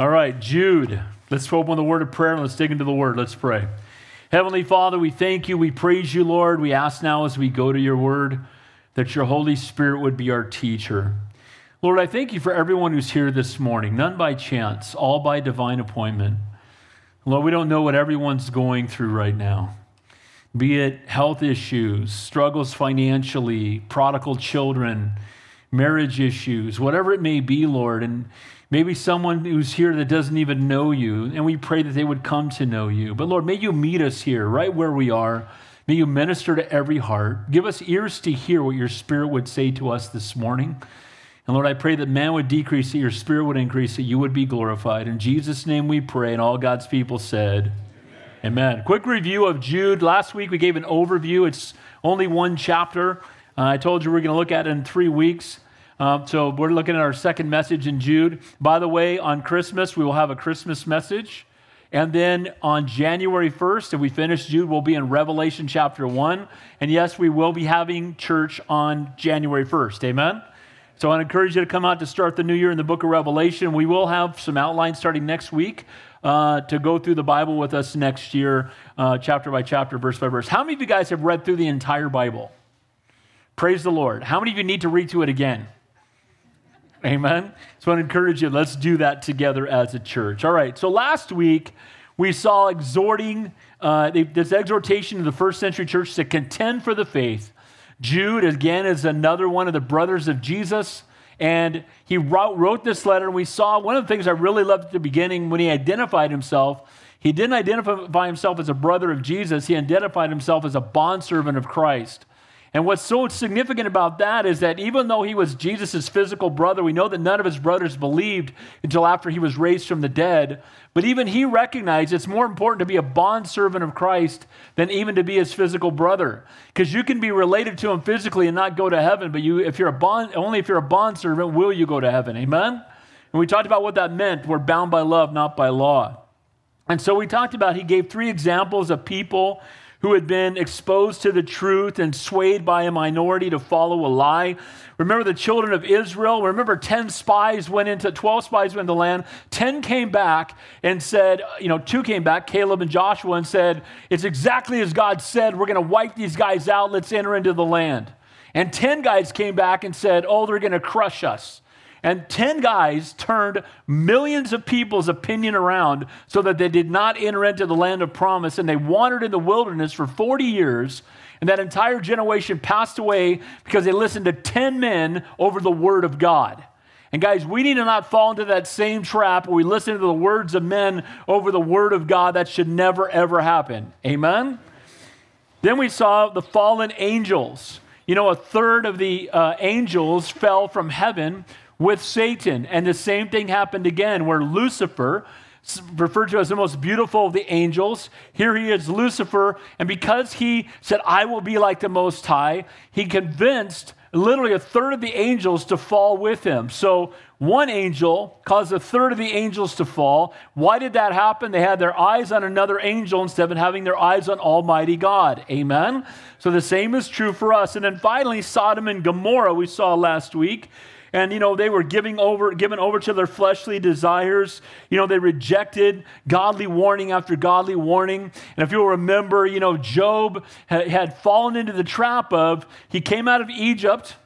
All right, Jude. Let's open the word of prayer and let's dig into the word. Let's pray. Heavenly Father, we thank you. We praise you, Lord. We ask now as we go to your word that your Holy Spirit would be our teacher. Lord, I thank you for everyone who's here this morning, none by chance, all by divine appointment. Lord, we don't know what everyone's going through right now, be it health issues, struggles financially, prodigal children, marriage issues, whatever it may be, Lord. And maybe someone who's here that doesn't even know you, and we pray that they would come to know you. But Lord, may you meet us here, right where we are. May you minister to every heart. Give us ears to hear what your Spirit would say to us this morning. And Lord, I pray that man would decrease, that your Spirit would increase, that you would be glorified. In Jesus' name we pray, and all God's people said, Amen. Amen. Quick review of Jude. Last week we gave an overview. It's only one chapter. Uh, I told you we are going to look at it in three weeks. Um, so we're looking at our second message in Jude. By the way, on Christmas, we will have a Christmas message. And then on January 1st, if we finish Jude, we'll be in Revelation chapter 1. And yes, we will be having church on January 1st. Amen? So I encourage you to come out to start the new year in the book of Revelation. We will have some outlines starting next week uh, to go through the Bible with us next year, uh, chapter by chapter, verse by verse. How many of you guys have read through the entire Bible? Praise the Lord. How many of you need to read through it again? Amen. So I want to encourage you, let's do that together as a church. All right, so last week we saw exhorting, uh, this exhortation to the first century church to contend for the faith. Jude, again, is another one of the brothers of Jesus. And he wrote, wrote this letter, and we saw one of the things I really loved at the beginning when he identified himself. He didn't identify himself as a brother of Jesus, he identified himself as a bondservant of Christ. And what's so significant about that is that even though he was Jesus' physical brother, we know that none of his brothers believed until after he was raised from the dead. But even he recognized it's more important to be a bondservant of Christ than even to be his physical brother. Because you can be related to him physically and not go to heaven, but you, if you're a bond, only if you're a bondservant will you go to heaven. Amen? And we talked about what that meant. We're bound by love, not by law. And so we talked about, he gave three examples of people who had been exposed to the truth and swayed by a minority to follow a lie. Remember the children of Israel? Remember 10 spies went into, 12 spies went into the land. 10 came back and said, you know, two came back, Caleb and Joshua, and said, it's exactly as God said. We're going to wipe these guys out. Let's enter into the land. And 10 guys came back and said, oh, they're going to crush us. And 10 guys turned millions of people's opinion around so that they did not enter into the land of promise and they wandered in the wilderness for 40 years. And that entire generation passed away because they listened to 10 men over the word of God. And guys, we need to not fall into that same trap where we listen to the words of men over the word of God. That should never, ever happen. Amen? Then we saw the fallen angels. You know, a third of the uh, angels fell from heaven with Satan. And the same thing happened again, where Lucifer, referred to as the most beautiful of the angels, here he is, Lucifer. And because he said, I will be like the Most High, he convinced literally a third of the angels to fall with him. So one angel caused a third of the angels to fall. Why did that happen? They had their eyes on another angel instead of having their eyes on Almighty God. Amen? So the same is true for us. And then finally, Sodom and Gomorrah, we saw last week. And, you know, they were giving over, given over to their fleshly desires. You know, they rejected godly warning after godly warning. And if you'll remember, you know, Job had, fallen into the trap of, he came out of Egypt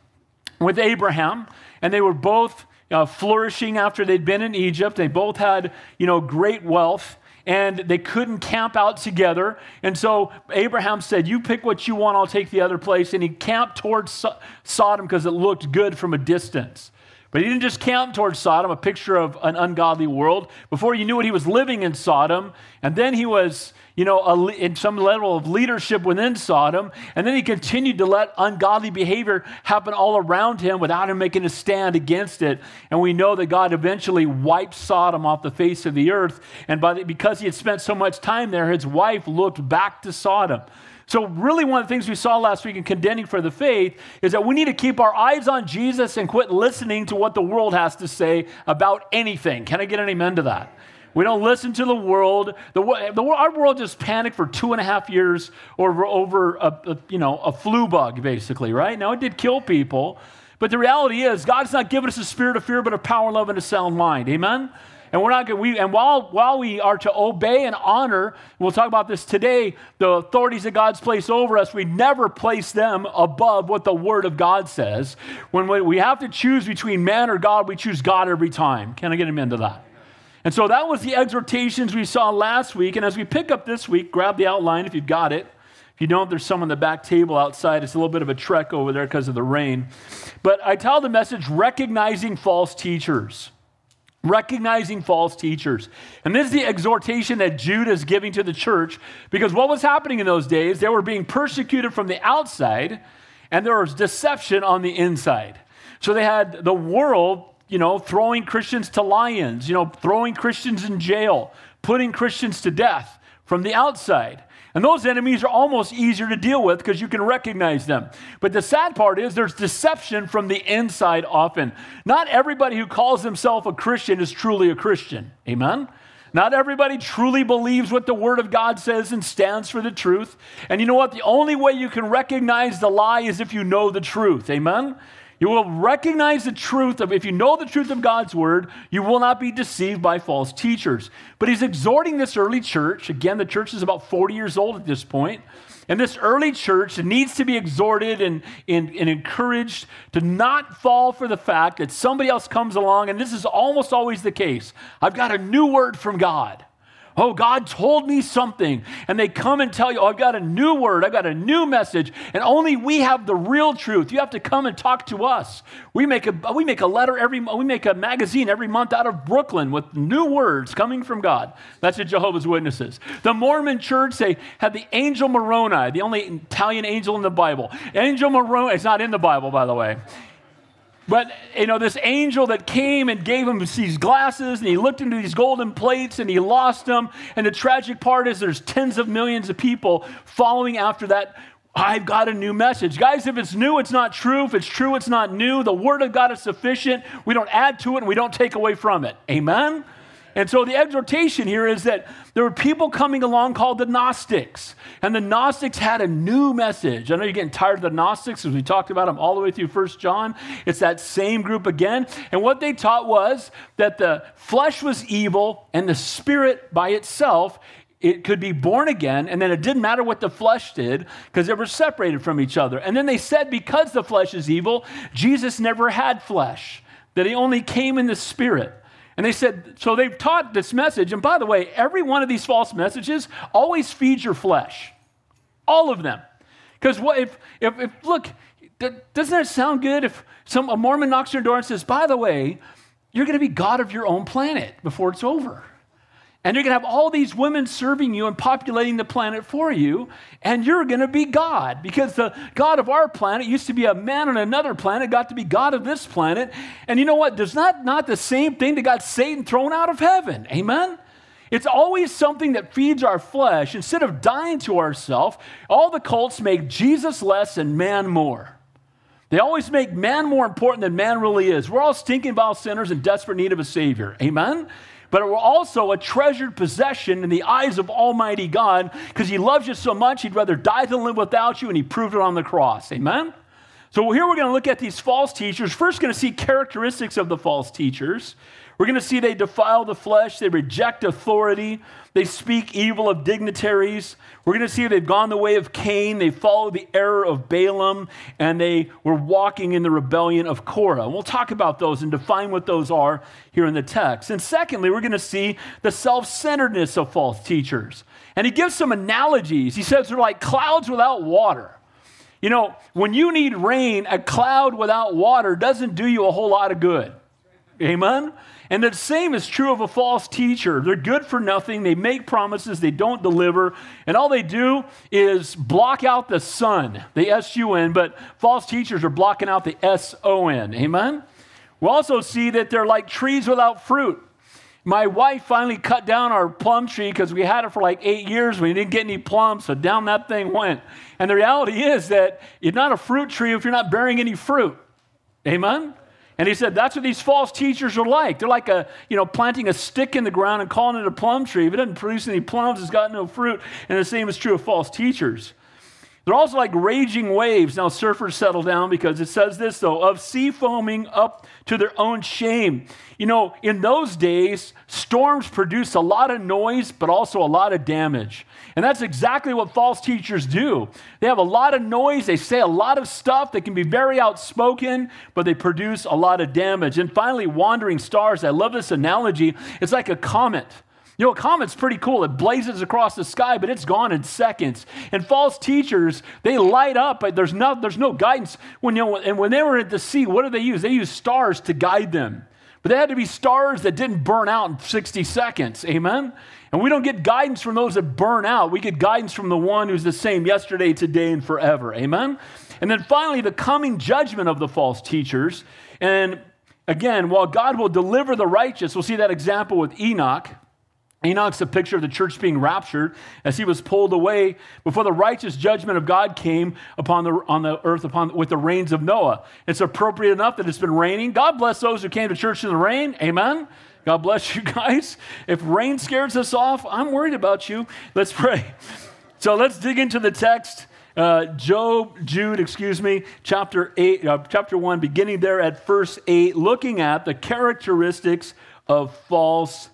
with Abraham, and they were both uh, flourishing after they'd been in Egypt. They both had, you know, great wealth and they couldn't camp out together. And so Abraham said, You pick what you want, I'll take the other place. And he camped towards so- Sodom because it looked good from a distance. But he didn't just camp towards Sodom, a picture of an ungodly world. Before you knew it, he was living in Sodom. And then he was you know, a, in some level of leadership within Sodom. And then he continued to let ungodly behavior happen all around him without him making a stand against it. And we know that God eventually wiped Sodom off the face of the earth. And by the, because he had spent so much time there, his wife looked back to Sodom. So, really, one of the things we saw last week in contending for the faith is that we need to keep our eyes on Jesus and quit listening to what the world has to say about anything. Can I get an amen to that? We don't listen to the world. The, the, our world just panicked for two and a half years over, over a, a, you know, a flu bug, basically, right? Now, it did kill people. But the reality is, God's not given us a spirit of fear, but a power, love, and a sound mind. Amen? And we're not going we and while while we are to obey and honor, we'll talk about this today, the authorities that God's placed over us, we never place them above what the word of God says. When we have to choose between man or God, we choose God every time. Can I get him into that? And so that was the exhortations we saw last week. And as we pick up this week, grab the outline if you've got it. If you don't, there's some on the back table outside. It's a little bit of a trek over there because of the rain. But I tell the message recognizing false teachers. Recognizing false teachers. And this is the exhortation that Jude is giving to the church because what was happening in those days, they were being persecuted from the outside and there was deception on the inside. So they had the world, you know, throwing Christians to lions, you know, throwing Christians in jail, putting Christians to death from the outside. And those enemies are almost easier to deal with because you can recognize them. But the sad part is there's deception from the inside often. Not everybody who calls himself a Christian is truly a Christian. Amen? Not everybody truly believes what the Word of God says and stands for the truth. And you know what? The only way you can recognize the lie is if you know the truth. Amen? You will recognize the truth of, if you know the truth of God's word, you will not be deceived by false teachers. But he's exhorting this early church. Again, the church is about 40 years old at this point. And this early church needs to be exhorted and, and, and, encouraged to not fall for the fact that somebody else comes along, and this is almost always the case. I've got a new word from God. Oh, God told me something. And they come and tell you, oh, I've got a new word, I've got a new message, and only we have the real truth. You have to come and talk to us. We make a, we make a letter every, we make a magazine every month out of Brooklyn with new words coming from God. That's the Jehovah's Witnesses. The Mormon church, they had the angel Moroni, the only Italian angel in the Bible. Angel Moroni, it's not in the Bible, by the way. But, you know, this angel that came and gave him these glasses, and he looked into these golden plates and he lost them. And the tragic part is there's tens of millions of people following after that. I've got a new message. Guys, if it's new, it's not true. If it's true, it's not new. The Word of God is sufficient. We don't add to it and we don't take away from it. Amen? And so the exhortation here is that there were people coming along called the Gnostics. And the Gnostics had a new message. I know you're getting tired of the Gnostics as we talked about them all the way through First John. It's that same group again. And what they taught was that the flesh was evil and the spirit by itself it could be born again, and then it didn't matter what the flesh did because they were separated from each other. And then they said, because the flesh is evil, Jesus never had flesh, that he only came in the spirit. And they said, so they've taught this message. And by the way, every one of these false messages always feeds your flesh. All of them. Because what if, if, if, look, doesn't that sound good if some a Mormon knocks on your door and says, by the way, you're going to be God of your own planet before it's over? And you're going to have all these women serving you and populating the planet for you, and you're going to be God. Because the God of our planet used to be a man on another planet, got to be God of this planet. And you know what? Does not not the same thing that got Satan thrown out of heaven? Amen? It's always something that feeds our flesh. Instead of dying to ourselves, all the cults make Jesus less and man more. They always make man more important than man really is. We're all stinking about sinners in desperate need of a Savior. Amen? But it were also a treasured possession in the eyes of Almighty God because He loves you so much, He'd rather die than live without you, and He proved it on the cross. Amen? So here we're going to look at these false teachers. First, going to see characteristics of the false teachers. We're going to see they defile the flesh, they reject authority, they speak evil of dignitaries. We're going to see they've gone the way of Cain, they follow the error of Balaam, and they were walking in the rebellion of Korah. And we'll talk about those and define what those are here in the text. And secondly, we're going to see the self centeredness of false teachers. And he gives some analogies. He says they're like clouds without water. You know, when you need rain, a cloud without water doesn't do you a whole lot of good. Amen? And the same is true of a false teacher. They're good for nothing. They make promises, they don't deliver, and all they do is block out the sun, the S U N, but false teachers are blocking out the S O N. Amen? We also see that they're like trees without fruit. My wife finally cut down our plum tree because we had it for like eight years. We didn't get any plums, so down that thing went. And the reality is that you're not a fruit tree if you're not bearing any fruit. Amen? And he said, that's what these false teachers are like. They're like a, you know, planting a stick in the ground and calling it a plum tree. If it doesn't produce any plums, it's got no fruit. And the same is true of false teachers. They're also like raging waves. Now, surfers settle down because it says this, though, of sea foaming up to their own shame. You know, in those days, storms produce a lot of noise, but also a lot of damage. And that's exactly what false teachers do. They have a lot of noise, they say a lot of stuff, they can be very outspoken, but they produce a lot of damage. And finally, wandering stars. I love this analogy. It's like a comet. You know, a comet's pretty cool. It blazes across the sky, but it's gone in seconds. And false teachers, they light up, but there's no, there's no guidance. When, you know, and when they were at the sea, what did they use? They used stars to guide them. But they had to be stars that didn't burn out in 60 seconds. Amen? And we don't get guidance from those that burn out. We get guidance from the one who's the same yesterday, today, and forever. Amen? And then finally, the coming judgment of the false teachers. And again, while God will deliver the righteous, we'll see that example with Enoch. Enoch's a picture of the church being raptured as he was pulled away before the righteous judgment of God came upon the, on the earth upon, with the rains of Noah. It's appropriate enough that it's been raining. God bless those who came to church in the rain. Amen. God bless you guys. If rain scares us off, I'm worried about you. Let's pray. So let's dig into the text. Uh, Job, Jude, excuse me, chapter eight, uh, chapter one, beginning there at verse eight, looking at the characteristics of false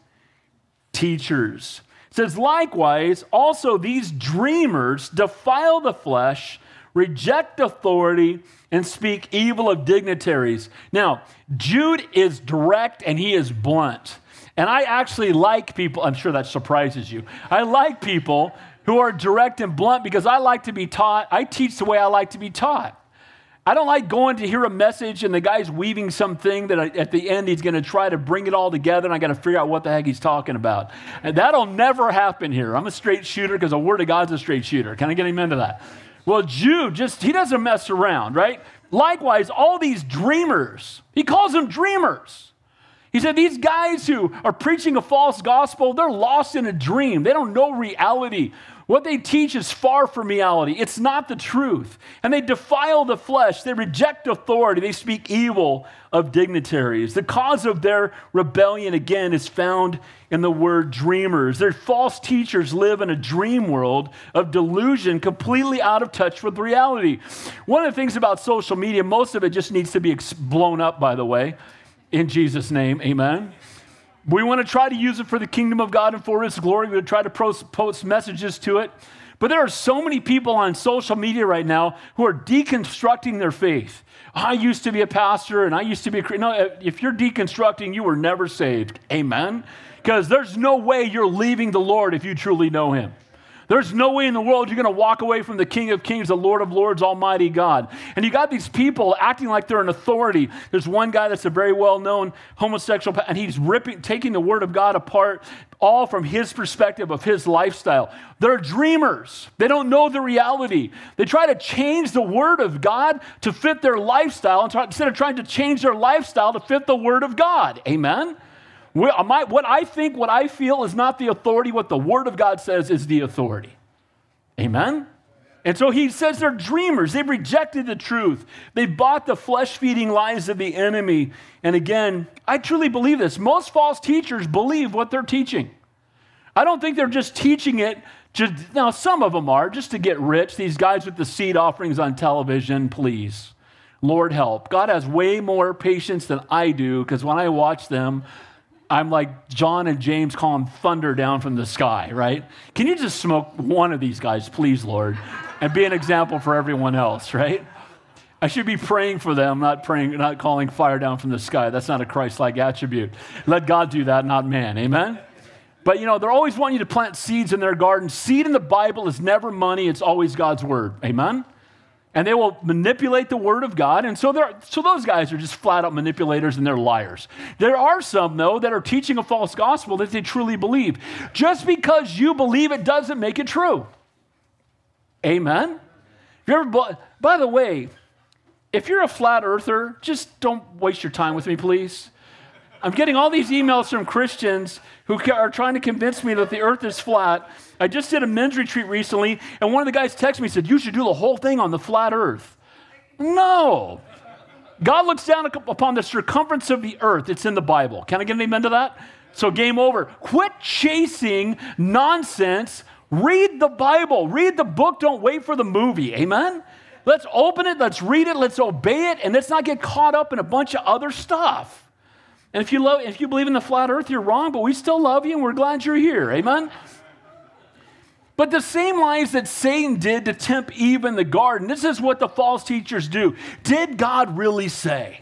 teachers. It says, likewise, also these dreamers defile the flesh, reject authority, and speak evil of dignitaries. Now, Jude is direct and he is blunt. And I actually like people, I'm sure that surprises you. I like people who are direct and blunt because I like to be taught. I teach the way I like to be taught. I don't like going to hear a message and the guy's weaving something that I, at the end he's going to try to bring it all together and I got to figure out what the heck he's talking about. And that'll never happen here. I'm a straight shooter because the Word of God's a straight shooter. Can I get him into that? Well, Jude just, he doesn't mess around, right? Likewise, all these dreamers, he calls them dreamers. He said, These guys who are preaching a false gospel, they're lost in a dream. They don't know reality. What they teach is far from reality. It's not the truth. And they defile the flesh. They reject authority. They speak evil of dignitaries. The cause of their rebellion, again, is found in the word dreamers. Their false teachers live in a dream world of delusion, completely out of touch with reality. One of the things about social media, most of it just needs to be blown up, by the way, in Jesus' name. Amen. We want to try to use it for the kingdom of God and for His glory. We try to post messages to it. But there are so many people on social media right now who are deconstructing their faith. I used to be a pastor and I used to be a. No, uh, if you're deconstructing, you were never saved. Amen? Because there's no way you're leaving the Lord if you truly know Him. There's no way in the world you're going to walk away from the King of Kings, the Lord of Lords, Almighty God. And you got these people acting like they're an authority. There's one guy that's a very well known homosexual, and he's ripping, taking the Word of God apart, all from his perspective of his lifestyle. They're dreamers. They don't know the reality. They try to change the Word of God to fit their lifestyle instead of trying to change their lifestyle to fit the Word of God. Amen? What I think, what I feel is not the authority. What the Word of God says is the authority. Amen? And so he says they're dreamers. They've rejected the truth. They've bought the flesh feeding lies of the enemy. And again, I truly believe this. Most false teachers believe what they're teaching. I don't think they're just teaching it. Now, some of them are just to get rich. These guys with the seed offerings on television, please. Lord help. God has way more patience than I do because when I watch them, I'm like John and James calling thunder down from the sky, right? Can you just smoke one of these guys, please, Lord, and be an example for everyone else, right? I should be praying for them, not praying, not calling fire down from the sky. That's not a Christ-like attribute. Let God do that, not man. Amen. But you know, they're always wanting you to plant seeds in their garden. Seed in the Bible is never money, it's always God's word. Amen and they will manipulate the word of God. And so, so those guys are just flat out manipulators and they're liars. There are some, though, that are teaching a false gospel that they truly believe. Just because you believe it doesn't make it true. Amen? You ever, by the way, if you're a flat earther, just don't waste your time with me, please. I'm getting all these emails from Christians who are trying to convince me that the earth is flat. I just did a men's retreat recently, and one of the guys texted me and said, You should do the whole thing on the flat earth. No. God looks down upon the circumference of the earth. It's in the Bible. Can I get an amen to that? So, game over. Quit chasing nonsense Read the Bible, read the book, don't wait for the movie. Amen? Let's open it, let's read it, let's obey it, and let's not get caught up in a bunch of other stuff. And if you, love, if you believe in the flat earth, you're wrong, but we still love you and we're glad you're here. Amen? But the same lies that Satan did to tempt Eve in the garden, this is what the false teachers do. Did God really say?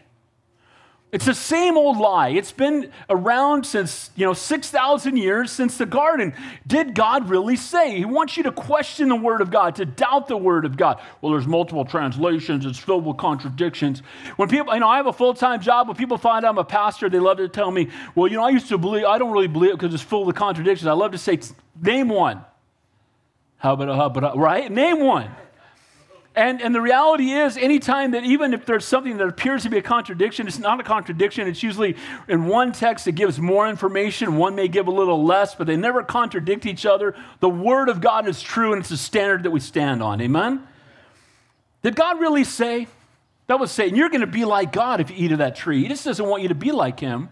It's the same old lie. It's been around since, you know, 6,000 years since the garden. Did God really say? He wants you to question the Word of God, to doubt the Word of God. Well, there's multiple translations, it's filled with contradictions. When people, you know, I have a full time job. When people find out I'm a pastor, they love to tell me, well, you know, I used to believe, I don't really believe it because it's full of contradictions. I love to say, name one. How about, how about, right? Name one. And, and the reality is, anytime that even if there's something that appears to be a contradiction, it's not a contradiction. It's usually in one text it gives more information, one may give a little less, but they never contradict each other. The Word of God is true, and it's a standard that we stand on. Amen? Did God really say? That was saying, you're going to be like God if you eat of that tree. He just doesn't want you to be like Him.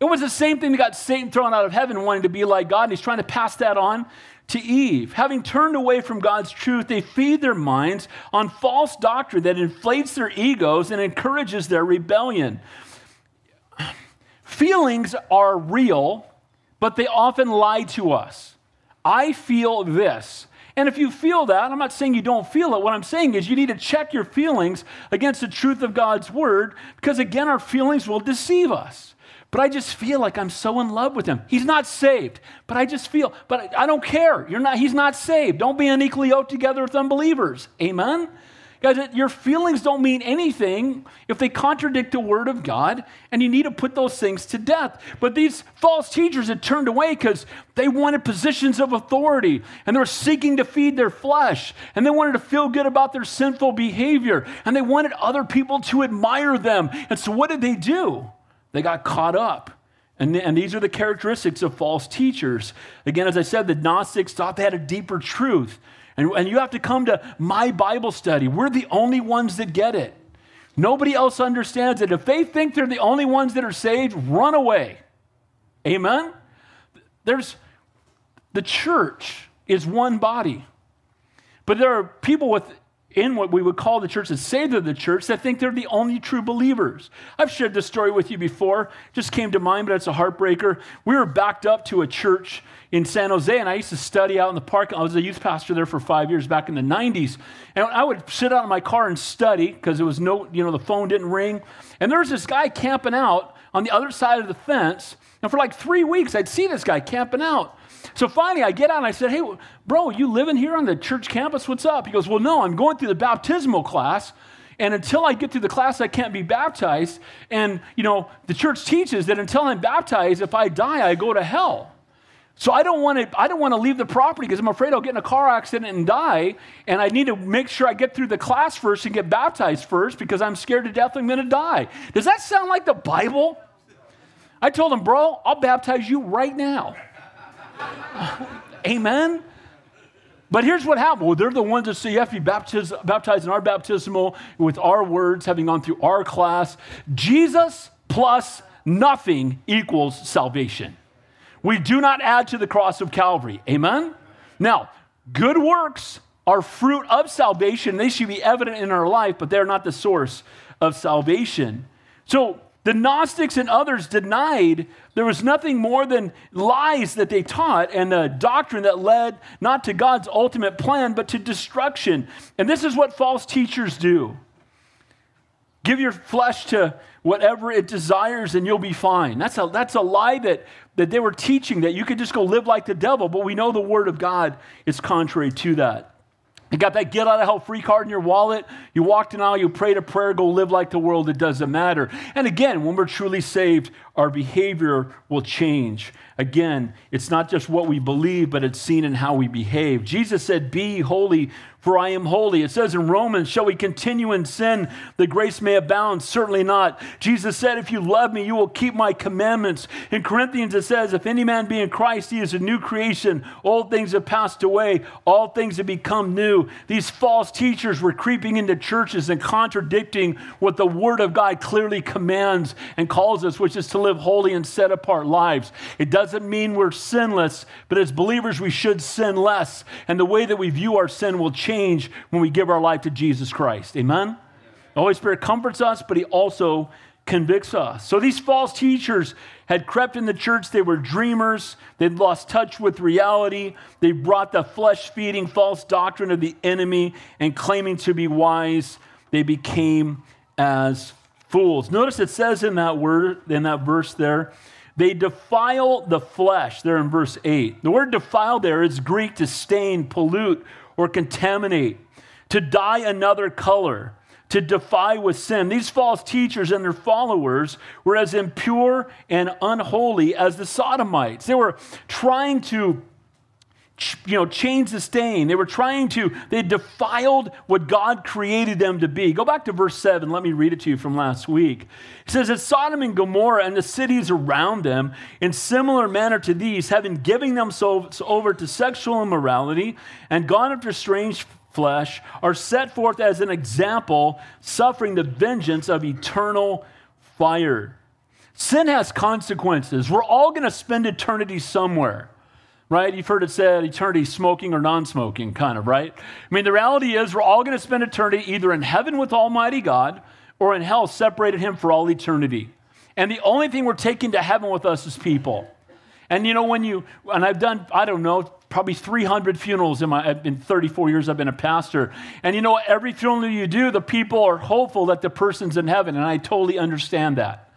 It was the same thing that got Satan thrown out of heaven, wanting to be like God, and he's trying to pass that on to Eve. Having turned away from God's truth, they feed their minds on false doctrine that inflates their egos and encourages their rebellion. Feelings are real, but they often lie to us. I feel this. And if you feel that, I'm not saying you don't feel it. What I'm saying is you need to check your feelings against the truth of God's word because, again, our feelings will deceive us but I just feel like I'm so in love with him. He's not saved, but I just feel, but I don't care. You're not, he's not saved. Don't be unequally yoked together with unbelievers. Amen? Guys, your feelings don't mean anything if they contradict the word of God, and you need to put those things to death. But these false teachers had turned away because they wanted positions of authority, and they were seeking to feed their flesh, and they wanted to feel good about their sinful behavior, and they wanted other people to admire them. And so, what did they do? They got caught up. And, and these are the characteristics of false teachers. Again, as I said, the Gnostics thought they had a deeper truth. And, and you have to come to my Bible study. We're the only ones that get it. Nobody else understands it. If they think they're the only ones that are saved, run away. Amen? There's the church is one body. But there are people with in what we would call the church that say they're the church that think they're the only true believers. I've shared this story with you before, just came to mind, but it's a heartbreaker. We were backed up to a church in San Jose, and I used to study out in the park. I was a youth pastor there for five years back in the 90s. And I would sit out in my car and study because it was no, you know, the phone didn't ring. And there was this guy camping out on the other side of the fence. And for like three weeks, I'd see this guy camping out. So finally, I get out and I said, Hey, bro, you living here on the church campus? What's up? He goes, Well, no, I'm going through the baptismal class. And until I get through the class, I can't be baptized. And, you know, the church teaches that until I'm baptized, if I die, I go to hell. So I don't want to I don't want to leave the property because I'm afraid I'll get in a car accident and die and I need to make sure I get through the class first and get baptized first because I'm scared to death I'm going to die. Does that sound like the Bible? I told him, "Bro, I'll baptize you right now." Amen? But here's what happened. Well, they're the ones that you to be baptized, baptized in our baptismal with our words, having gone through our class. Jesus plus nothing equals salvation. We do not add to the cross of Calvary. Amen? Now, good works are fruit of salvation. They should be evident in our life, but they're not the source of salvation. So, the Gnostics and others denied there was nothing more than lies that they taught and a doctrine that led not to God's ultimate plan, but to destruction. And this is what false teachers do give your flesh to whatever it desires and you'll be fine. That's a, that's a lie that, that they were teaching, that you could just go live like the devil, but we know the Word of God is contrary to that. You got that get out of hell free card in your wallet. You walked in aisle, you prayed a prayer, go live like the world. It doesn't matter. And again, when we're truly saved, our behavior will change. Again, it's not just what we believe, but it's seen in how we behave. Jesus said, Be holy, for I am holy. It says in Romans, Shall we continue in sin that grace may abound? Certainly not. Jesus said, If you love me, you will keep my commandments. In Corinthians, it says, If any man be in Christ, he is a new creation. Old things have passed away, all things have become new. These false teachers were creeping into churches and contradicting what the Word of God clearly commands and calls us, which is to live holy and set apart lives. It doesn't mean we're sinless, but as believers, we should sin less. And the way that we view our sin will change change when we give our life to Jesus Christ. Amen? The Holy Spirit comforts us, but He also convicts us. So these false teachers had crept in the church. They were dreamers. They'd lost touch with reality. They brought the flesh feeding false doctrine of the enemy and claiming to be wise, they became as fools. Notice it says in that word, in that verse there, they defile the flesh, there in verse 8. The word defile there is Greek to stain, pollute, or contaminate, to dye another color, to defy with sin. These false teachers and their followers were as impure and unholy as the Sodomites. They were trying to you know, change the stain. They were trying to, they defiled what God created them to be. Go back to verse 7. Let me read it to you from last week. It says that Sodom and Gomorrah and the cities around them, in similar manner to these, having given themselves over to sexual immorality and gone after strange flesh, are set forth as an example, suffering the vengeance of eternal fire. Sin has consequences. We're all going to spend eternity somewhere right? You've heard it said eternity smoking or non smoking, kind of, right? I mean, the reality is we're all going to spend eternity either in heaven with Almighty God or in hell separated Him for all eternity. And the only thing we're taking to heaven with us is people. And you know, when you, and I've done, I don't know, probably 300 funerals in my, in 34 years I've been a pastor. And you know, every funeral you do, the people are hopeful that the person's in heaven. And I totally understand that.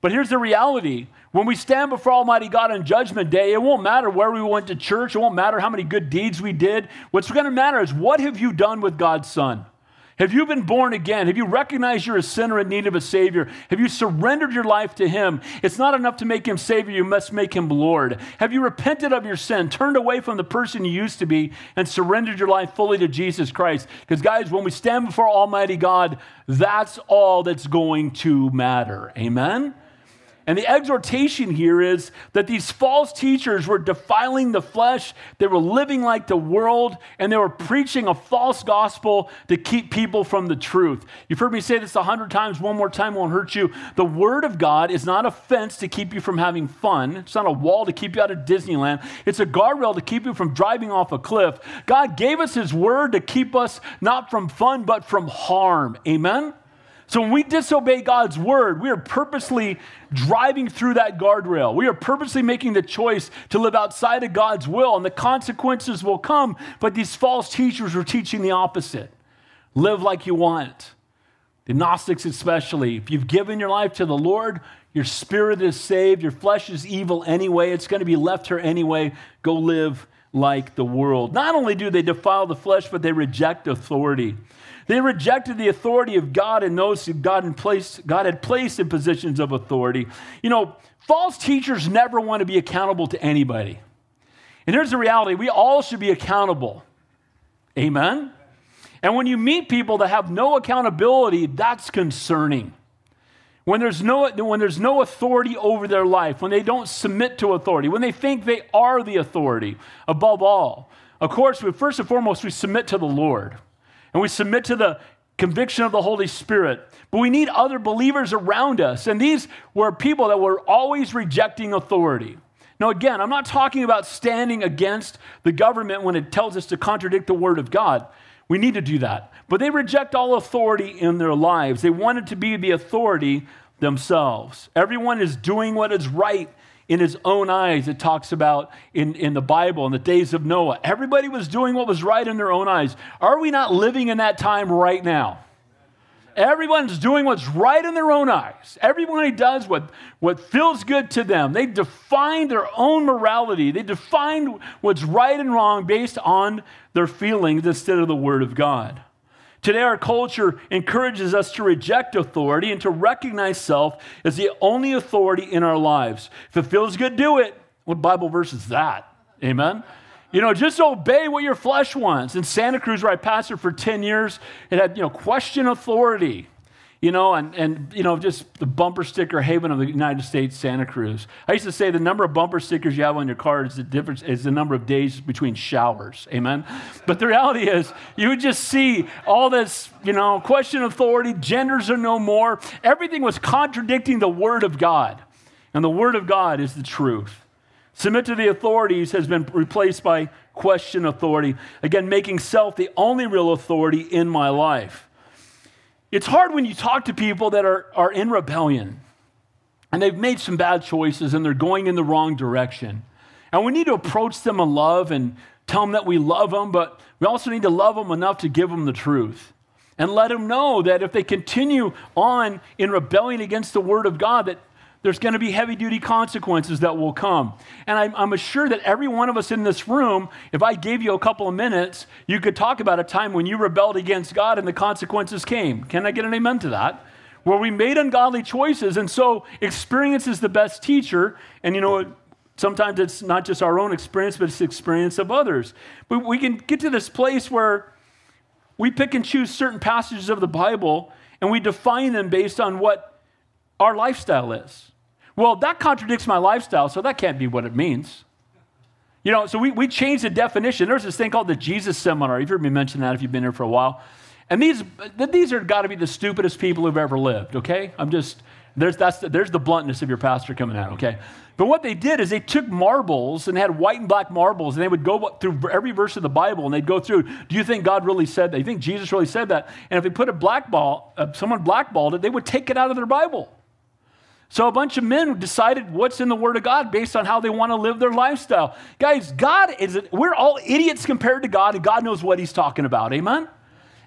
But here's the reality when we stand before Almighty God on Judgment Day, it won't matter where we went to church, it won't matter how many good deeds we did. What's going to matter is what have you done with God's Son? Have you been born again? Have you recognized you're a sinner in need of a Savior? Have you surrendered your life to Him? It's not enough to make Him Savior, you must make Him Lord. Have you repented of your sin, turned away from the person you used to be, and surrendered your life fully to Jesus Christ? Because, guys, when we stand before Almighty God, that's all that's going to matter. Amen? And the exhortation here is that these false teachers were defiling the flesh, they were living like the world, and they were preaching a false gospel to keep people from the truth. You've heard me say this a hundred times, one more time won't hurt you. The Word of God is not a fence to keep you from having fun, it's not a wall to keep you out of Disneyland, it's a guardrail to keep you from driving off a cliff. God gave us His Word to keep us not from fun, but from harm. Amen? So when we disobey God's word, we are purposely driving through that guardrail. We are purposely making the choice to live outside of God's will, and the consequences will come. But these false teachers were teaching the opposite live like you want. The Gnostics, especially. If you've given your life to the Lord, your spirit is saved, your flesh is evil anyway, it's going to be left here anyway. Go live like the world. Not only do they defile the flesh, but they reject authority. They rejected the authority of God and those God, in place, God had placed in positions of authority. You know, false teachers never want to be accountable to anybody. And here's the reality we all should be accountable. Amen? And when you meet people that have no accountability, that's concerning. When there's, no, when there's no authority over their life, when they don't submit to authority, when they think they are the authority above all. Of course, we, first and foremost, we submit to the Lord and we submit to the conviction of the Holy Spirit. But we need other believers around us. And these were people that were always rejecting authority. Now, again, I'm not talking about standing against the government when it tells us to contradict the Word of God. We need to do that. But they reject all authority in their lives. They wanted to be the authority themselves. Everyone is doing what is right in his own eyes, it talks about in, in the Bible in the days of Noah. Everybody was doing what was right in their own eyes. Are we not living in that time right now? Everyone's doing what's right in their own eyes. Everybody does what, what feels good to them. They define their own morality. They define what's right and wrong based on their feelings instead of the Word of God. Today, our culture encourages us to reject authority and to recognize self as the only authority in our lives. If it feels good, do it. What Bible verse is that? Amen? You know, just obey what your flesh wants. In Santa Cruz, where I pastored for 10 years, it had, you know, question authority you know, and, and, you know, just the bumper sticker haven of the United States, Santa Cruz. I used to say the number of bumper stickers you have on your car is the difference, is the number of days between showers. Amen? But the reality is, you would just see all this, you know, question authority, genders are no more. Everything was contradicting the Word of God. And the Word of God is the truth. Submit to the authorities has been replaced by question authority. Again, making self the only real authority in my life. It's hard when you talk to people that are, are in rebellion and they've made some bad choices and they're going in the wrong direction. And we need to approach them in love and tell them that we love them, but we also need to love them enough to give them the truth and let them know that if they continue on in rebellion against the word of God, that there's going to be heavy duty consequences that will come. And I'm, I'm assured that every one of us in this room, if I gave you a couple of minutes, you could talk about a time when you rebelled against God and the consequences came. Can I get an amen to that? Where we made ungodly choices. And so experience is the best teacher. And you know, sometimes it's not just our own experience, but it's the experience of others. But we can get to this place where we pick and choose certain passages of the Bible and we define them based on what our lifestyle is. Well, that contradicts my lifestyle, so that can't be what it means. You know, so we, we changed the definition. There's this thing called the Jesus Seminar. You've heard me mention that if you've been here for a while. And these, these are got to be the stupidest people who've ever lived, okay? I'm just, there's, that's the, there's the bluntness of your pastor coming out, okay? But what they did is they took marbles and had white and black marbles, and they would go through every verse of the Bible, and they'd go through. Do you think God really said that? Do you think Jesus really said that? And if they put a black ball, uh, someone blackballed it, they would take it out of their Bible. So a bunch of men decided what's in the Word of God based on how they want to live their lifestyle. Guys, God is, we're all idiots compared to God, and God knows what He's talking about. Amen?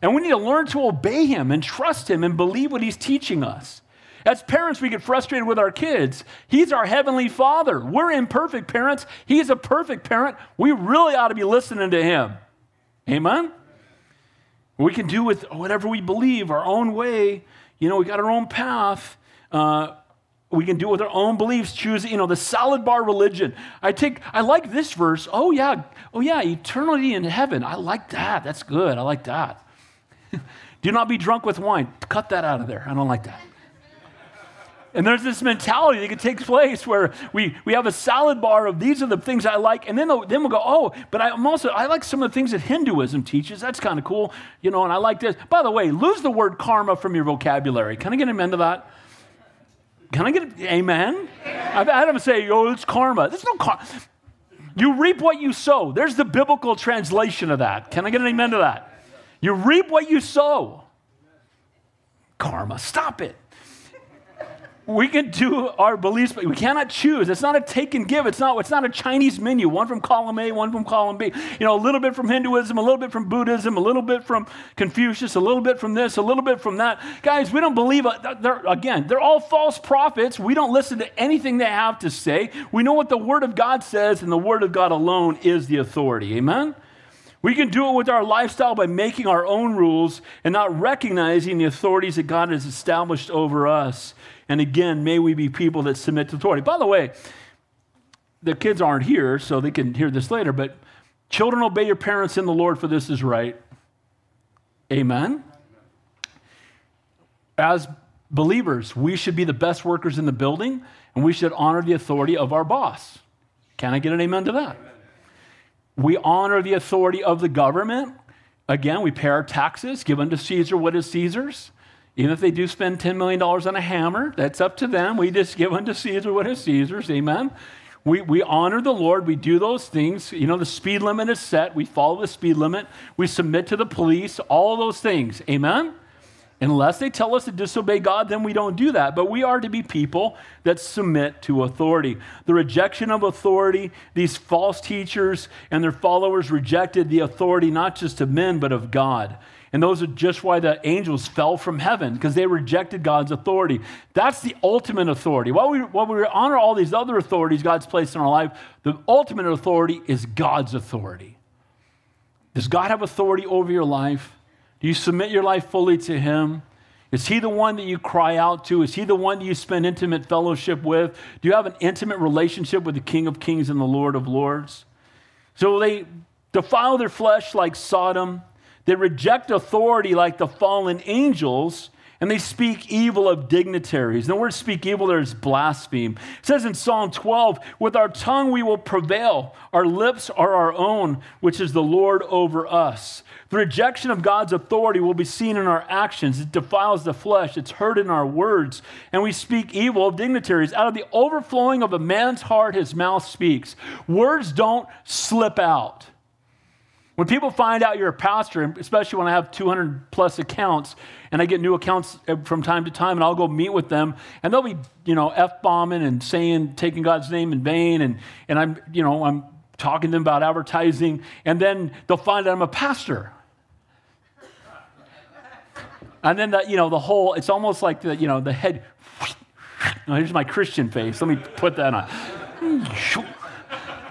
And we need to learn to obey Him and trust Him and believe what He's teaching us. As parents, we get frustrated with our kids. He's our heavenly Father. We're imperfect parents. He's a perfect parent. We really ought to be listening to Him. Amen? We can do with whatever we believe, our own way. You know, we got our own path. Uh, we can do it with our own beliefs, choose, you know, the salad bar religion. I take, I like this verse. Oh, yeah. Oh, yeah. Eternity in heaven. I like that. That's good. I like that. do not be drunk with wine. Cut that out of there. I don't like that. And there's this mentality that takes place where we, we have a salad bar of these are the things I like, and then, then we'll go, oh, but I'm also, I like some of the things that Hinduism teaches. That's kind of cool, you know, and I like this. By the way, lose the word karma from your vocabulary. Can I get an end to that? Can I get an amen? I've had them say, oh, it's karma. There's no karma. You reap what you sow. There's the biblical translation of that. Can I get an amen to that? You reap what you sow. Karma. Stop it we can do our beliefs, but we cannot choose. It's not a take and give. It's not, it's not a Chinese menu, one from column A, one from column B. You know, a little bit from Hinduism, a little bit from Buddhism, a little bit from Confucius, a little bit from this, a little bit from that. Guys, we don't believe, uh, they're, again, they're all false prophets. We don't listen to anything they have to say. We know what the Word of God says, and the Word of God alone is the authority. Amen? We can do it with our lifestyle by making our own rules and not recognizing the authorities that God has established over us. And again, may we be people that submit to authority. By the way, the kids aren't here, so they can hear this later, but children, obey your parents in the Lord, for this is right. Amen. As believers, we should be the best workers in the building, and we should honor the authority of our boss. Can I get an amen to that? We honor the authority of the government. Again, we pay our taxes, give unto Caesar what is Caesar's. Even if they do spend $10 million on a hammer, that's up to them. We just give unto Caesar what is Caesar's. Amen. We, we honor the Lord. We do those things. You know, the speed limit is set. We follow the speed limit. We submit to the police, all those things. Amen. Unless they tell us to disobey God, then we don't do that. But we are to be people that submit to authority. The rejection of authority, these false teachers and their followers rejected the authority not just of men, but of God. And those are just why the angels fell from heaven, because they rejected God's authority. That's the ultimate authority. While we, while we honor all these other authorities God's placed in our life, the ultimate authority is God's authority. Does God have authority over your life? Do you submit your life fully to Him? Is He the one that you cry out to? Is He the one that you spend intimate fellowship with? Do you have an intimate relationship with the King of Kings and the Lord of Lords? So they defile their flesh like Sodom. They reject authority like the fallen angels and they speak evil of dignitaries. The word speak evil there is blaspheme. It says in Psalm 12, with our tongue we will prevail. Our lips are our own, which is the Lord over us. The rejection of God's authority will be seen in our actions. It defiles the flesh, it's heard in our words, and we speak evil of dignitaries. Out of the overflowing of a man's heart, his mouth speaks. Words don't slip out. When people find out you're a pastor, especially when I have 200 plus accounts, and I get new accounts from time to time, and I'll go meet with them, and they'll be, you know, f bombing and saying, taking God's name in vain, and and I'm, you know, I'm talking to them about advertising, and then they'll find out I'm a pastor. And then the, you know, the whole, it's almost like the, you know, the head. Here's my Christian face. Let me put that on.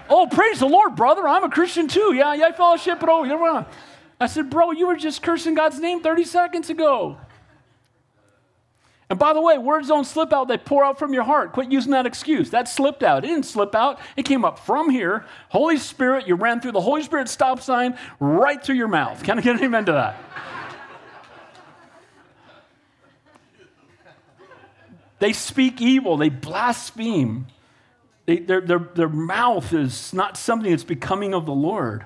Oh, praise the Lord, brother. I'm a Christian too. Yeah, yeah, I fellowship, but oh, you know I said, bro, you were just cursing God's name 30 seconds ago. And by the way, words don't slip out, they pour out from your heart. Quit using that excuse. That slipped out. It didn't slip out, it came up from here. Holy Spirit, you ran through the Holy Spirit stop sign right through your mouth. Can I get an amen to that? they speak evil, they blaspheme. They, their, their, their mouth is not something that's becoming of the Lord.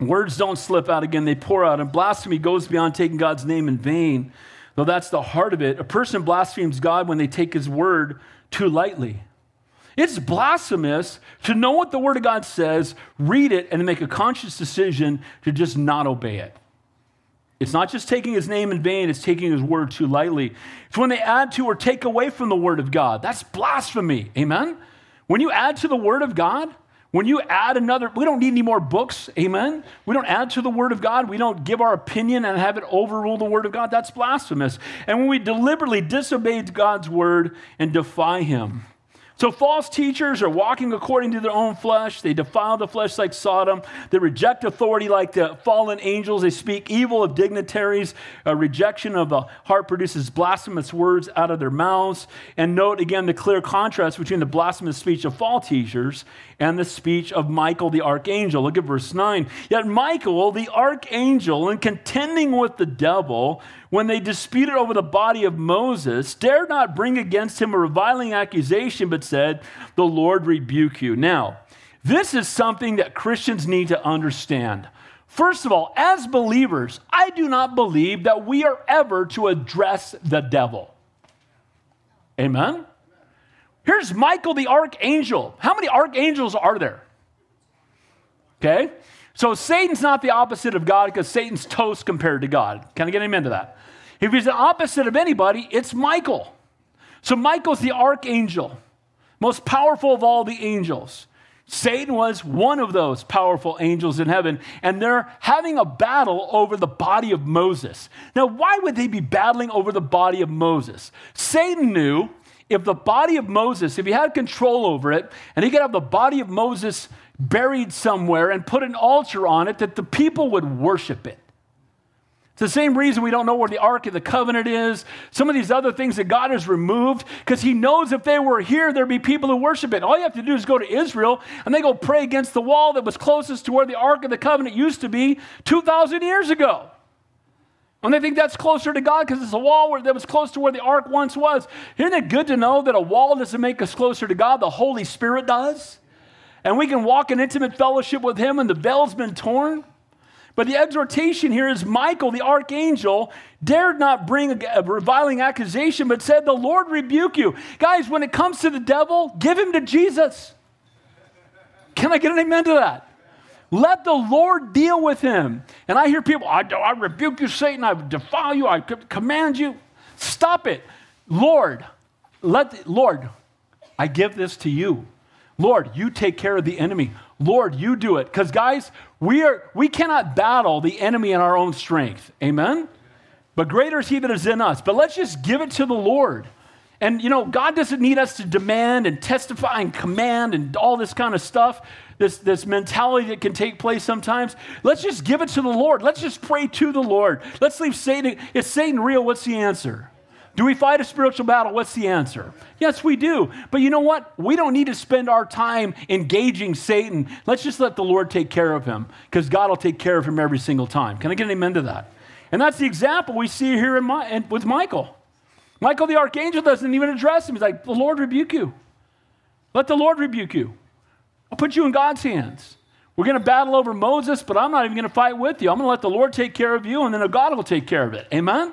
Words don't slip out again, they pour out. And blasphemy goes beyond taking God's name in vain, though that's the heart of it. A person blasphemes God when they take his word too lightly. It's blasphemous to know what the word of God says, read it, and make a conscious decision to just not obey it. It's not just taking his name in vain, it's taking his word too lightly. It's when they add to or take away from the word of God. That's blasphemy. Amen? When you add to the word of God, when you add another, we don't need any more books. Amen? We don't add to the word of God. We don't give our opinion and have it overrule the word of God. That's blasphemous. And when we deliberately disobey God's word and defy him, so, false teachers are walking according to their own flesh. They defile the flesh like Sodom. They reject authority like the fallen angels. They speak evil of dignitaries. A rejection of the heart produces blasphemous words out of their mouths. And note again the clear contrast between the blasphemous speech of false teachers and the speech of Michael the archangel. Look at verse 9. Yet Michael the archangel, in contending with the devil, when they disputed over the body of Moses, dared not bring against him a reviling accusation, but said, The Lord rebuke you. Now, this is something that Christians need to understand. First of all, as believers, I do not believe that we are ever to address the devil. Amen? Here's Michael the archangel. How many archangels are there? Okay? So Satan's not the opposite of God because Satan's toast compared to God. Can I get him into that? If he's the opposite of anybody, it's Michael. So Michael's the archangel, most powerful of all the angels. Satan was one of those powerful angels in heaven, and they're having a battle over the body of Moses. Now, why would they be battling over the body of Moses? Satan knew if the body of Moses, if he had control over it, and he could have the body of Moses buried somewhere and put an altar on it that the people would worship it. It's the same reason we don't know where the Ark of the Covenant is, some of these other things that God has removed, because He knows if they were here, there'd be people who worship it. All you have to do is go to Israel and they go pray against the wall that was closest to where the Ark of the Covenant used to be 2,000 years ago. And they think that's closer to God because it's a wall where, that was close to where the ark once was. Isn't it good to know that a wall doesn't make us closer to God? The Holy Spirit does and we can walk in intimate fellowship with him, and the veil's been torn. But the exhortation here is Michael, the archangel, dared not bring a, a, reviling accusation, but said, The Lord rebuke you. Guys, when it comes to the devil, give him to Jesus. Can I get an amen to that? Let the Lord deal with him. And I hear people, I, I rebuke you, Satan. I defile you. I command you. Stop it. Lord, let, Lord, I give this to you. Lord, you take care of the enemy. Lord, you do it. Because, guys, we, are, we cannot battle the enemy in our own strength. Amen? But greater is he that is in us. But let's just give it to the Lord. And, you know, God doesn't need us to demand and testify and command and all this kind of stuff, this, this mentality that can take place sometimes. Let's just give it to the Lord. Let's just pray to the Lord. Let's leave Satan. Is Satan real? What's the answer? Do we fight a spiritual battle? What's the answer? Yes, we do. But you know what? We don't need to spend our time engaging Satan. Let's just let the Lord take care of him because God will take care of him every single time. Can I get an amen to that? And that's the example we see here in my, in, with Michael. Michael the archangel doesn't even address him. He's like, The Lord rebuke you. Let the Lord rebuke you. I'll put you in God's hands. We're going to battle over Moses, but I'm not even going to fight with you. I'm going to let the Lord take care of you, and then God will take care of it. Amen?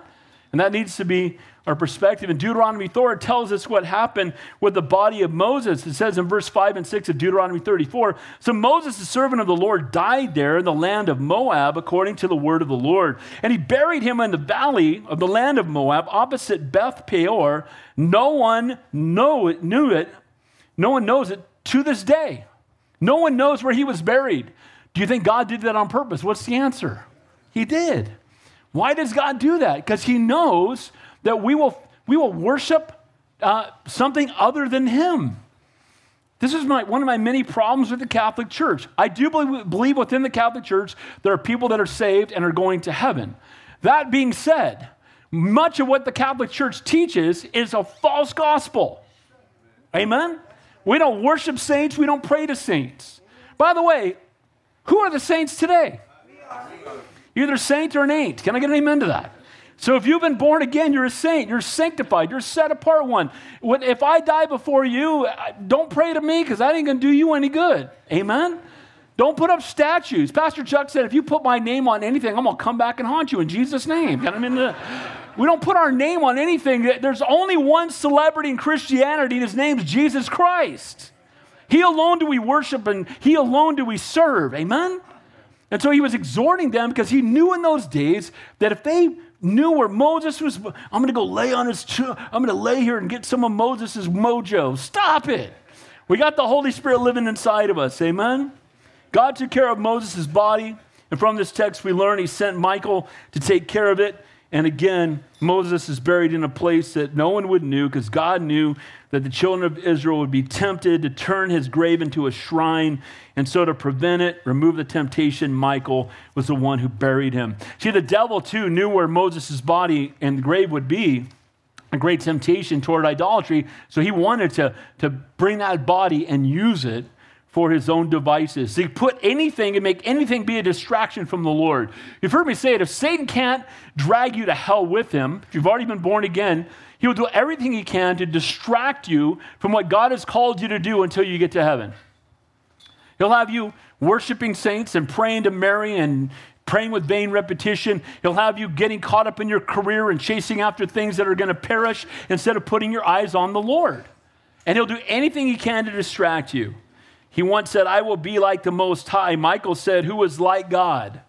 And that needs to be our perspective. In Deuteronomy 4, it tells us what happened with the body of Moses. It says in verse 5 and 6 of Deuteronomy 34 So Moses, the servant of the Lord, died there in the land of Moab, according to the word of the Lord. And he buried him in the valley of the land of Moab, opposite Beth Peor. No one know it, knew it, no one knows it to this day. No one knows where he was buried. Do you think God did that on purpose? What's the answer? He did. Why does God do that? Because he knows that we will, we will worship uh, something other than Him. This is my, one of my many problems with the Catholic Church. I do believe, believe within the Catholic Church there are people that are saved and are going to heaven. That being said, much of what the Catholic Church teaches is a false gospel. Amen? We don't worship saints, we don't pray to saints. By the way, who are the saints today? You're either saint or an ain't. Can I get an amen to that? So if you've been born again, you're a saint, you're sanctified, you're set apart one. If I die before you, uh, don't pray to me because that ain't going to do you any good. Amen? Don't put up statues. Pastor Chuck said, if you put my name on anything, I'm going to come back and haunt you in Jesus' name. I mean, we don't put our name on anything. There's only one celebrity in Christianity, and his name's Jesus Christ. He alone do we worship, and He alone do we serve. Amen? And so he was exhorting them because he knew in those days that if they knew where Moses was. I'm going to go lay on his, I'm going to lay here and get some of Moses' mojo. Stop it. We got the Holy Spirit living inside of us. Amen. God took care of Moses' body. And from this text, we learn he sent Michael to take care of it. And again, Moses is buried in a place that no one would knew because God knew that the children of Israel would be tempted to turn his grave into a shrine. And so, to prevent it, remove the temptation, Michael was the one who buried him. See, the devil too knew where Moses' body and grave would be a great temptation toward idolatry. So he wanted to, to bring that body and use it for his own devices. He put anything and make anything be a distraction from the Lord. You've heard me say it if Satan can't drag you to hell with him, if you've already been born again, he will do everything he can to distract you from what God has called you to do until you get to heaven. He'll have you worshiping saints and praying to Mary and praying with vain repetition. He'll have you getting caught up in your career and chasing after things that are going to perish instead of putting your eyes on the Lord. And he'll do anything he can to distract you. He once said, I will be like the Most High. Michael said, Who is like God?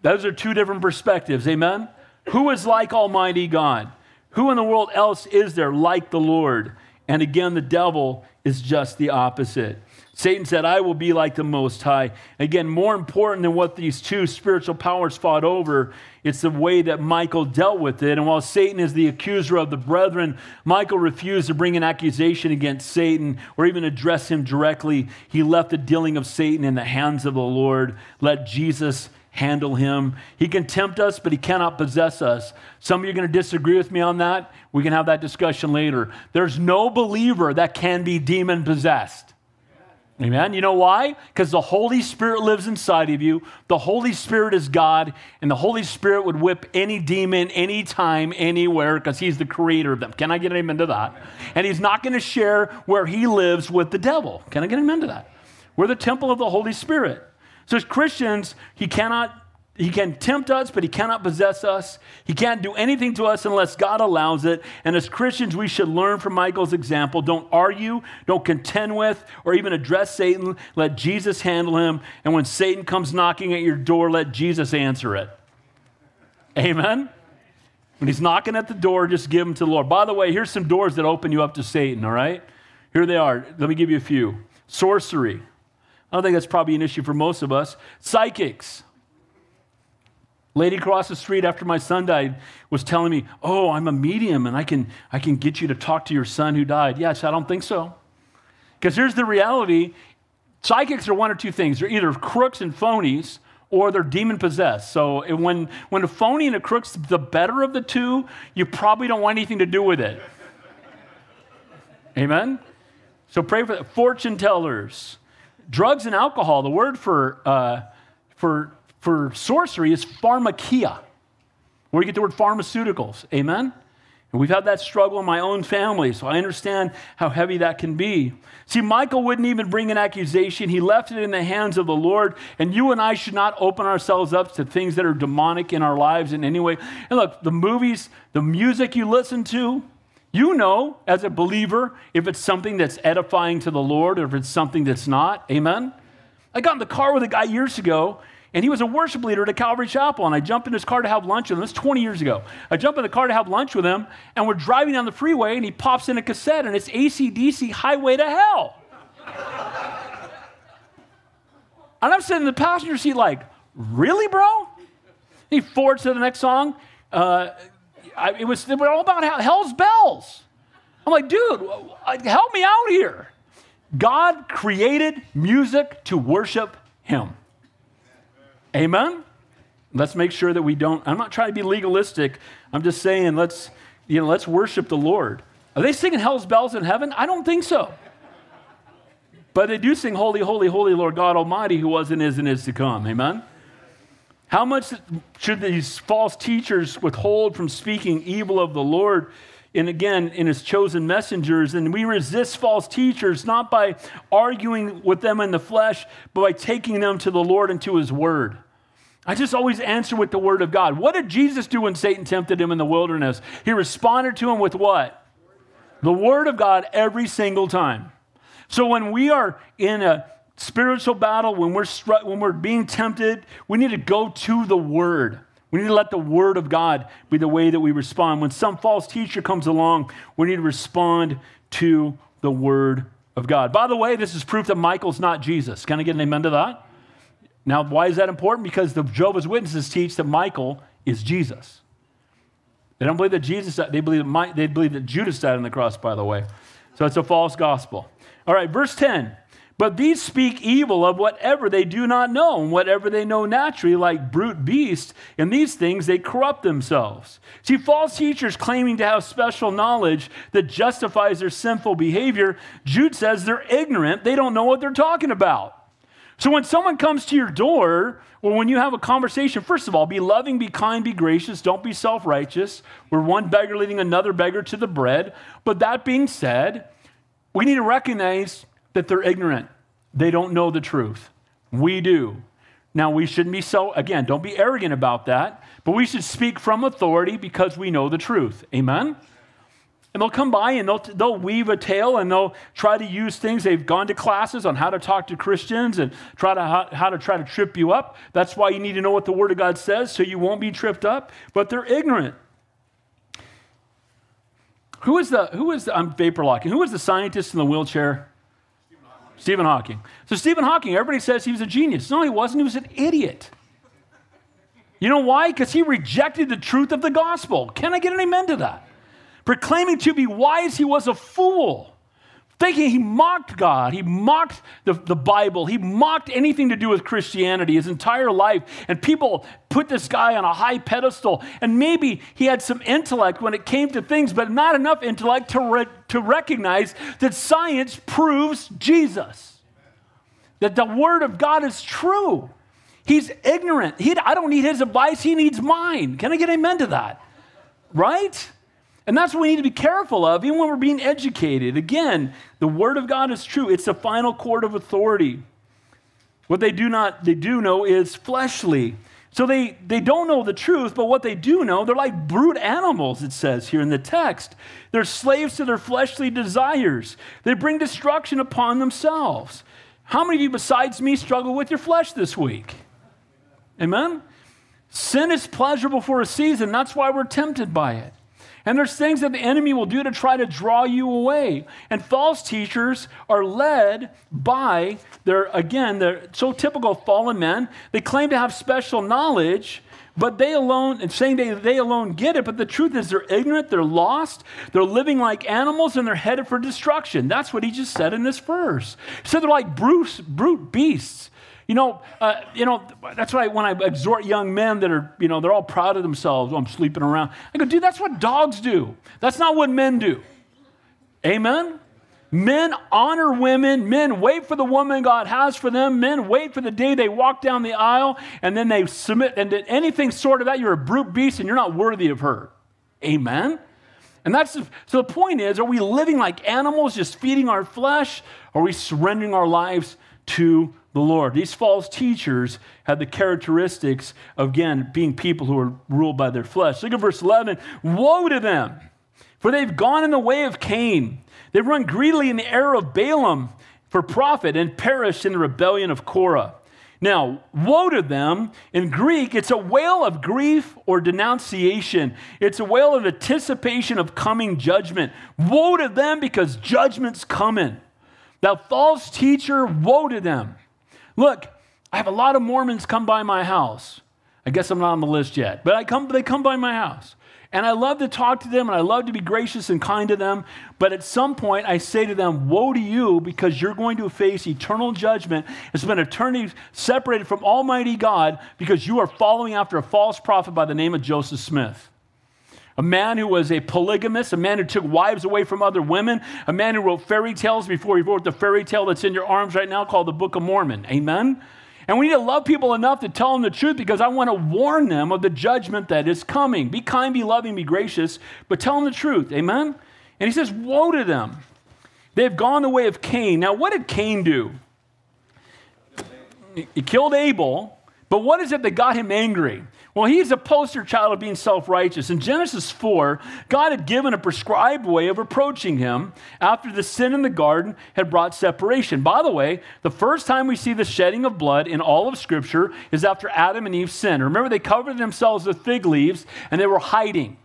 Those are two different perspectives. Amen? Who is like Almighty God? Who in the world else is there like the Lord? And again, the devil is just the opposite. Satan said, I will be like the Most High. Again, more important than what these two spiritual powers fought over, it's the way that Michael dealt with it. And while Satan is the accuser of the brethren, Michael refused to bring an accusation against Satan or even address him directly. He left the dealing of Satan in the hands of the Lord. Let Jesus handle him. He can tempt us, but he cannot possess us. Some of you are going to disagree with me on that. We can have that discussion later. There's no believer that can be demon possessed. Amen. You know why? Because the Holy Spirit lives inside of you. The Holy Spirit is God, and the Holy Spirit would whip any demon anytime, anywhere, because He's the creator of them. Can I get him into that? And He's not going to share where He lives with the devil. Can I get him into that? We're the temple of the Holy Spirit. So, as Christians, He cannot he can tempt us, but he cannot possess us. He can't do anything to us unless God allows it. And as Christians, we should learn from Michael's example. Don't argue, don't contend with, or even address Satan. Let Jesus handle him. And when Satan comes knocking at your door, let Jesus answer it. Amen? When he's knocking at the door, just give him to the Lord. By the way, here's some doors that open you up to Satan, all right? Here they are. Let me give you a few sorcery. I don't think that's probably an issue for most of us. Psychics. Lady across the street after my son died was telling me, Oh, I'm a medium and I can, I can get you to talk to your son who died. Yes, I don't think so. Because here's the reality psychics are one or two things they're either crooks and phonies, or they're demon possessed. So when, when a phony and a crook's the better of the two, you probably don't want anything to do with it. Amen? So pray for fortune tellers. Drugs and alcohol, the word for, uh, for, for sorcery is pharmakeia, where you get the word pharmaceuticals. Amen? And we've had that struggle in my own family, so I understand how heavy that can be. See, Michael wouldn't even bring an accusation. He left it in the hands of the Lord, and you and I should not open ourselves up to things that are demonic in our lives in any way. And look, the movies, the music you listen to, you know as a believer if it's something that's edifying to the Lord or if it's something that's not. Amen? I got in the car with a guy years ago, and he was a worship leader at a Calvary Chapel. And I jumped in his car to have lunch with him. That's 20 years ago. I jump in the car to have lunch with him, and we're driving down the freeway, and he pops in a cassette, and it's ACDC Highway to Hell. and I'm sitting in the passenger seat, like, really, bro? He forwards to the next song. Uh, I, it was all about hell's bells. I'm like, dude, help me out here. God created music to worship Him. Amen? Let's make sure that we don't. I'm not trying to be legalistic. I'm just saying let's, you know, let's worship the Lord. Are they singing hell's bells in heaven? I don't think so. But they do sing, Holy, Holy, Holy Lord God Almighty, who was and is and is to come. Amen? How much should these false teachers withhold from speaking evil of the Lord? And again, in his chosen messengers. And we resist false teachers not by arguing with them in the flesh, but by taking them to the Lord and to his word. I just always answer with the word of God. What did Jesus do when Satan tempted him in the wilderness? He responded to him with what? The word of God every single time. So when we are in a spiritual battle, when we're, when we're being tempted, we need to go to the word. We need to let the word of God be the way that we respond. When some false teacher comes along, we need to respond to the word of God. By the way, this is proof that Michael's not Jesus. Can I get an amen to that? Now, why is that important? Because the Jehovah's Witnesses teach that Michael is Jesus. They don't believe that Jesus, they believe that, they believe that Judas died on the cross, by the way. So it's a false gospel. All right, verse 10. But these speak evil of whatever they do not know, and whatever they know naturally, like brute beasts. In these things they corrupt themselves. See, false teachers claiming to have special knowledge that justifies their sinful behavior, Jude says they're ignorant. They don't know what they're talking about. So when someone comes to your door, or when you have a conversation, first of all, be loving, be kind, be gracious, don't be self righteous. We're one beggar leading another beggar to the bread. But that being said, we need to recognize that they're ignorant. They don't know the truth. We do. Now, we shouldn't be so, again, don't be arrogant about that, but we should speak from authority because we know the truth. Amen? And they'll come by and they'll, they'll weave a tale and they'll try to use things. They've gone to classes on how to talk to Christians and try to how, how to try to trip you up. That's why you need to know what the Word of God says so you won't be tripped up. But they're ignorant. Who is the, who is the, I'm vapor locking, who is the scientist in the wheelchair? Stephen Hawking. So, Stephen Hawking, everybody says he was a genius. No, he wasn't. He was an idiot. You know why? Because he rejected the truth of the gospel. Can I get an amen to that? Proclaiming to be wise, he was a fool thinking he mocked God. He mocked the, the Bible. He mocked anything to do with Christianity his entire life. And people put this guy on a high pedestal. And maybe he had some intellect when it came to things, but not enough intellect to, re- to recognize that science proves Jesus, that the Word of God is true. He's ignorant. He, I don't need his advice, he needs mine. Can I get amen to that? Right? And that's what we need to be careful of, even when we're being educated. Again, the word of God is true. It's the final court of authority. What they do not, they do know is fleshly. So they, they don't know the truth, but what they do know, they're like brute animals, it says here in the text. They're slaves to their fleshly desires. They bring destruction upon themselves. How many of you besides me struggle with your flesh this week? Amen? Sin is pleasurable for a season. That's why we're tempted by it. And there's things that the enemy will do to try to draw you away. And false teachers are led by their, again, they're so typical fallen men. They claim to have special knowledge, but they alone, and saying they, they alone get it, but the truth is they're ignorant, they're lost, they're living like animals, and they're headed for destruction. That's what he just said in this verse. He said they're like brute, brute beasts. You know, uh, you know, that's why when I exhort young men that are, you know, they're all proud of themselves. Oh, I'm sleeping around. I go, dude, that's what dogs do. That's not what men do. Amen? Men honor women. Men wait for the woman God has for them. Men wait for the day they walk down the aisle and then they submit. And anything sort of that, you're a brute beast and you're not worthy of her. Amen? And that's the, so the point is are we living like animals, just feeding our flesh? Or are we surrendering our lives to the Lord. These false teachers had the characteristics of, again, being people who are ruled by their flesh. Look at verse 11. Woe to them, for they've gone in the way of Cain. They've run greedily in the error of Balaam for profit and perished in the rebellion of Korah. Now, woe to them. In Greek, it's a wail of grief or denunciation. It's a wail of anticipation of coming judgment. Woe to them because judgment's coming. Thou false teacher, woe to them. Look, I have a lot of Mormons come by my house. I guess I'm not on the list yet, but I come, they come by my house. And I love to talk to them and I love to be gracious and kind to them. But at some point, I say to them, Woe to you, because you're going to face eternal judgment and spend eternity separated from Almighty God because you are following after a false prophet by the name of Joseph Smith a man who was a polygamist, a man who took wives away from other women, a man who wrote fairy tales before he wrote the fairy tale that's in your arms right now called the Book of Mormon. Amen? And we need to love people enough to tell them the truth because I want to warn them of the judgment that is coming. Be kind, be loving, be gracious, but tell them the truth. Amen? And he says, Woe to them. They've gone the way of Cain. Now, what did Cain do? He killed Abel, but what is it that got him angry? Well, he's a poster child of being self righteous. In Genesis 4, God had given a prescribed way of approaching him after the sin in the garden had brought separation. By the way, the first time we see the shedding of blood in all of Scripture is after Adam and Eve sinned. Remember, they covered themselves with fig leaves and they were hiding.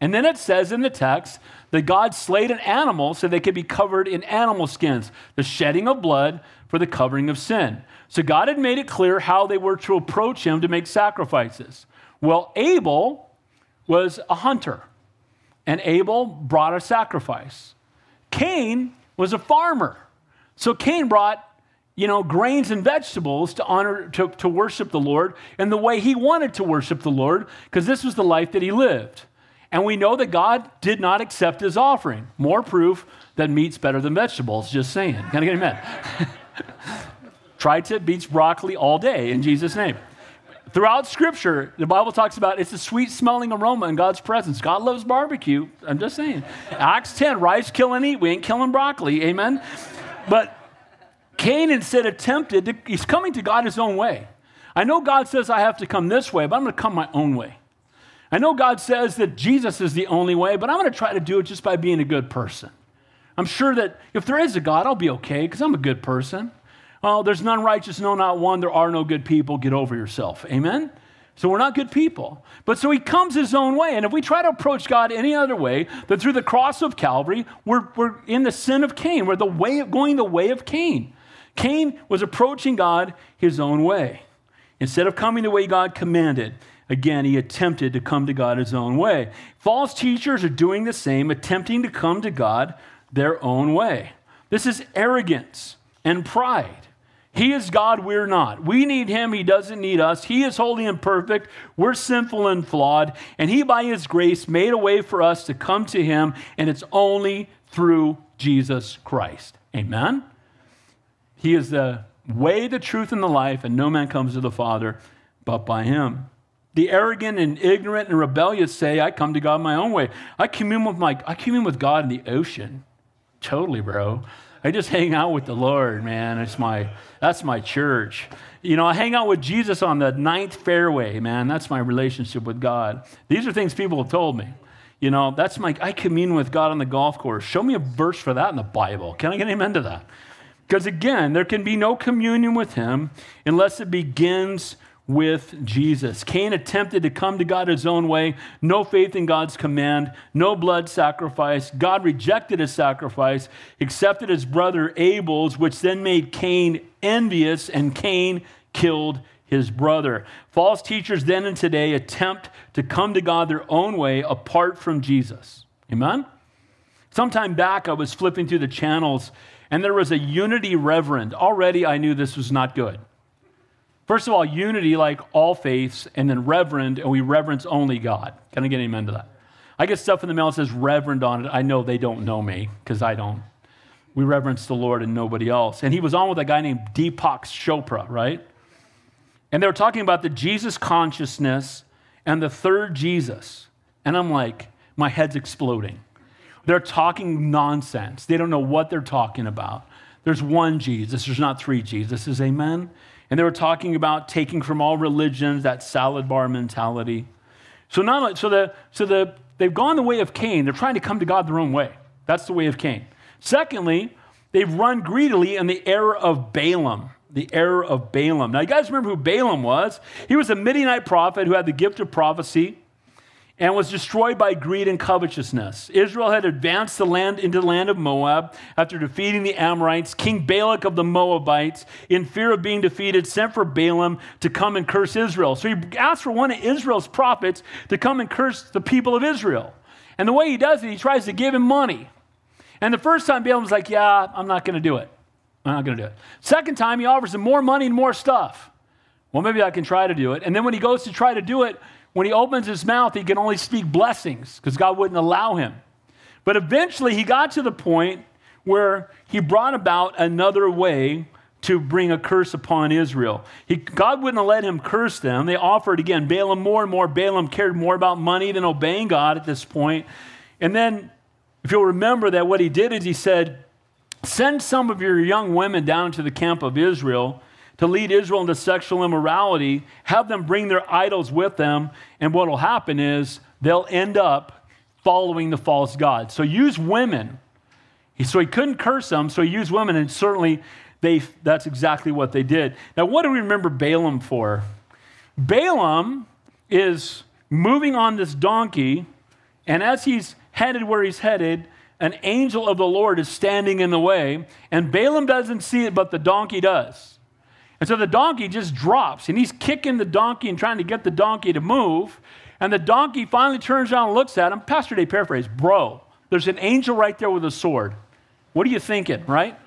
And then it says in the text that God slayed an animal so they could be covered in animal skins, the shedding of blood for the covering of sin. So God had made it clear how they were to approach him to make sacrifices. Well, Abel was a hunter, and Abel brought a sacrifice. Cain was a farmer. So Cain brought, you know, grains and vegetables to honor to, to worship the Lord in the way he wanted to worship the Lord, because this was the life that he lived. And we know that God did not accept his offering. More proof that meat's better than vegetables, just saying. Can I get amen? Tri-tip beats broccoli all day in Jesus' name. Throughout Scripture, the Bible talks about it's a sweet smelling aroma in God's presence. God loves barbecue. I'm just saying. Acts 10, rice kill and eat. We ain't killing broccoli. Amen. But Cain instead attempted, to, he's coming to God his own way. I know God says I have to come this way, but I'm going to come my own way. I know God says that Jesus is the only way, but I'm going to try to do it just by being a good person. I'm sure that if there is a God, I'll be okay because I'm a good person. Oh, there's none righteous, no, not one. There are no good people. Get over yourself. Amen? So we're not good people. But so he comes his own way. And if we try to approach God any other way than through the cross of Calvary, we're, we're in the sin of Cain. We're the way of, going the way of Cain. Cain was approaching God his own way. Instead of coming the way God commanded, again, he attempted to come to God his own way. False teachers are doing the same, attempting to come to God their own way. This is arrogance and pride. He is God, we're not. We need Him, He doesn't need us. He is holy and perfect, we're sinful and flawed, and He, by His grace, made a way for us to come to Him, and it's only through Jesus Christ. Amen? He is the way, the truth, and the life, and no man comes to the Father but by Him. The arrogant and ignorant and rebellious say, I come to God my own way. I commune with, my, I commune with God in the ocean. Totally, bro. I just hang out with the Lord, man. It's my, that's my church. You know, I hang out with Jesus on the ninth fairway, man. That's my relationship with God. These are things people have told me. You know, that's my, I commune with God on the golf course. Show me a verse for that in the Bible. Can I get amen to that? Because again, there can be no communion with Him unless it begins with Jesus. Cain attempted to come to God his own way, no faith in God's command, no blood sacrifice. God rejected his sacrifice, accepted his brother Abel's, which then made Cain envious, and Cain killed his brother. False teachers then and today attempt to come to God their own way apart from Jesus. Amen? Sometime back, I was flipping through the channels, and there was a unity reverend. Already, I knew this was not good. First of all, unity like all faiths, and then reverend, and we reverence only God. Can I get amen to that? I get stuff in the mail that says reverend on it. I know they don't know me because I don't. We reverence the Lord and nobody else. And he was on with a guy named Deepak Chopra, right? And they were talking about the Jesus consciousness and the third Jesus. And I'm like, my head's exploding. They're talking nonsense. They don't know what they're talking about. There's one Jesus, there's not three Jesuses, amen? And they were talking about taking from all religions that salad bar mentality. So not so the so the they've gone the way of Cain. They're trying to come to God their own way. That's the way of Cain. Secondly, they've run greedily in the error of Balaam. The error of Balaam. Now, you guys remember who Balaam was? He was a Midianite prophet who had the gift of prophecy and was destroyed by greed and covetousness. Israel had advanced the land into the land of Moab after defeating the Amorites. King Balak of the Moabites, in fear of being defeated, sent for Balaam to come and curse Israel. So he asked for one of Israel's prophets to come and curse the people of Israel. And the way he does it, he tries to give him money. And the first time Balaam's like, Yeah, I'm not going to do it. I'm not going to do it. Second time, he offers him more money and more stuff. Well, maybe I can try to do it. And then when he goes to try to do it, when he opens his mouth, he can only speak blessings because God wouldn't allow him. But eventually, he got to the point where he brought about another way to bring a curse upon Israel. He, God wouldn't let him curse them. They offered again, Balaam more and more. Balaam cared more about money than obeying God at this point. And then, if you'll remember that what he did is he said, Send some of your young women down to the camp of Israel to lead Israel into sexual immorality, have them bring their idols with them, and what will happen is they'll end up following the false God. So use women. So he couldn't curse them, so he used women, and certainly they, that's exactly what they did. Now, what do we remember Balaam for? Balaam is moving on this donkey, and as he's headed where he's headed, an angel of the Lord is standing in the way, and Balaam doesn't see it, but the donkey does. And so the donkey just drops, and he's kicking the donkey and trying to get the donkey to move. And the donkey finally turns around and looks at him. Pastor Day paraphrase, bro, there's an angel right there with a sword. What are you thinking, right?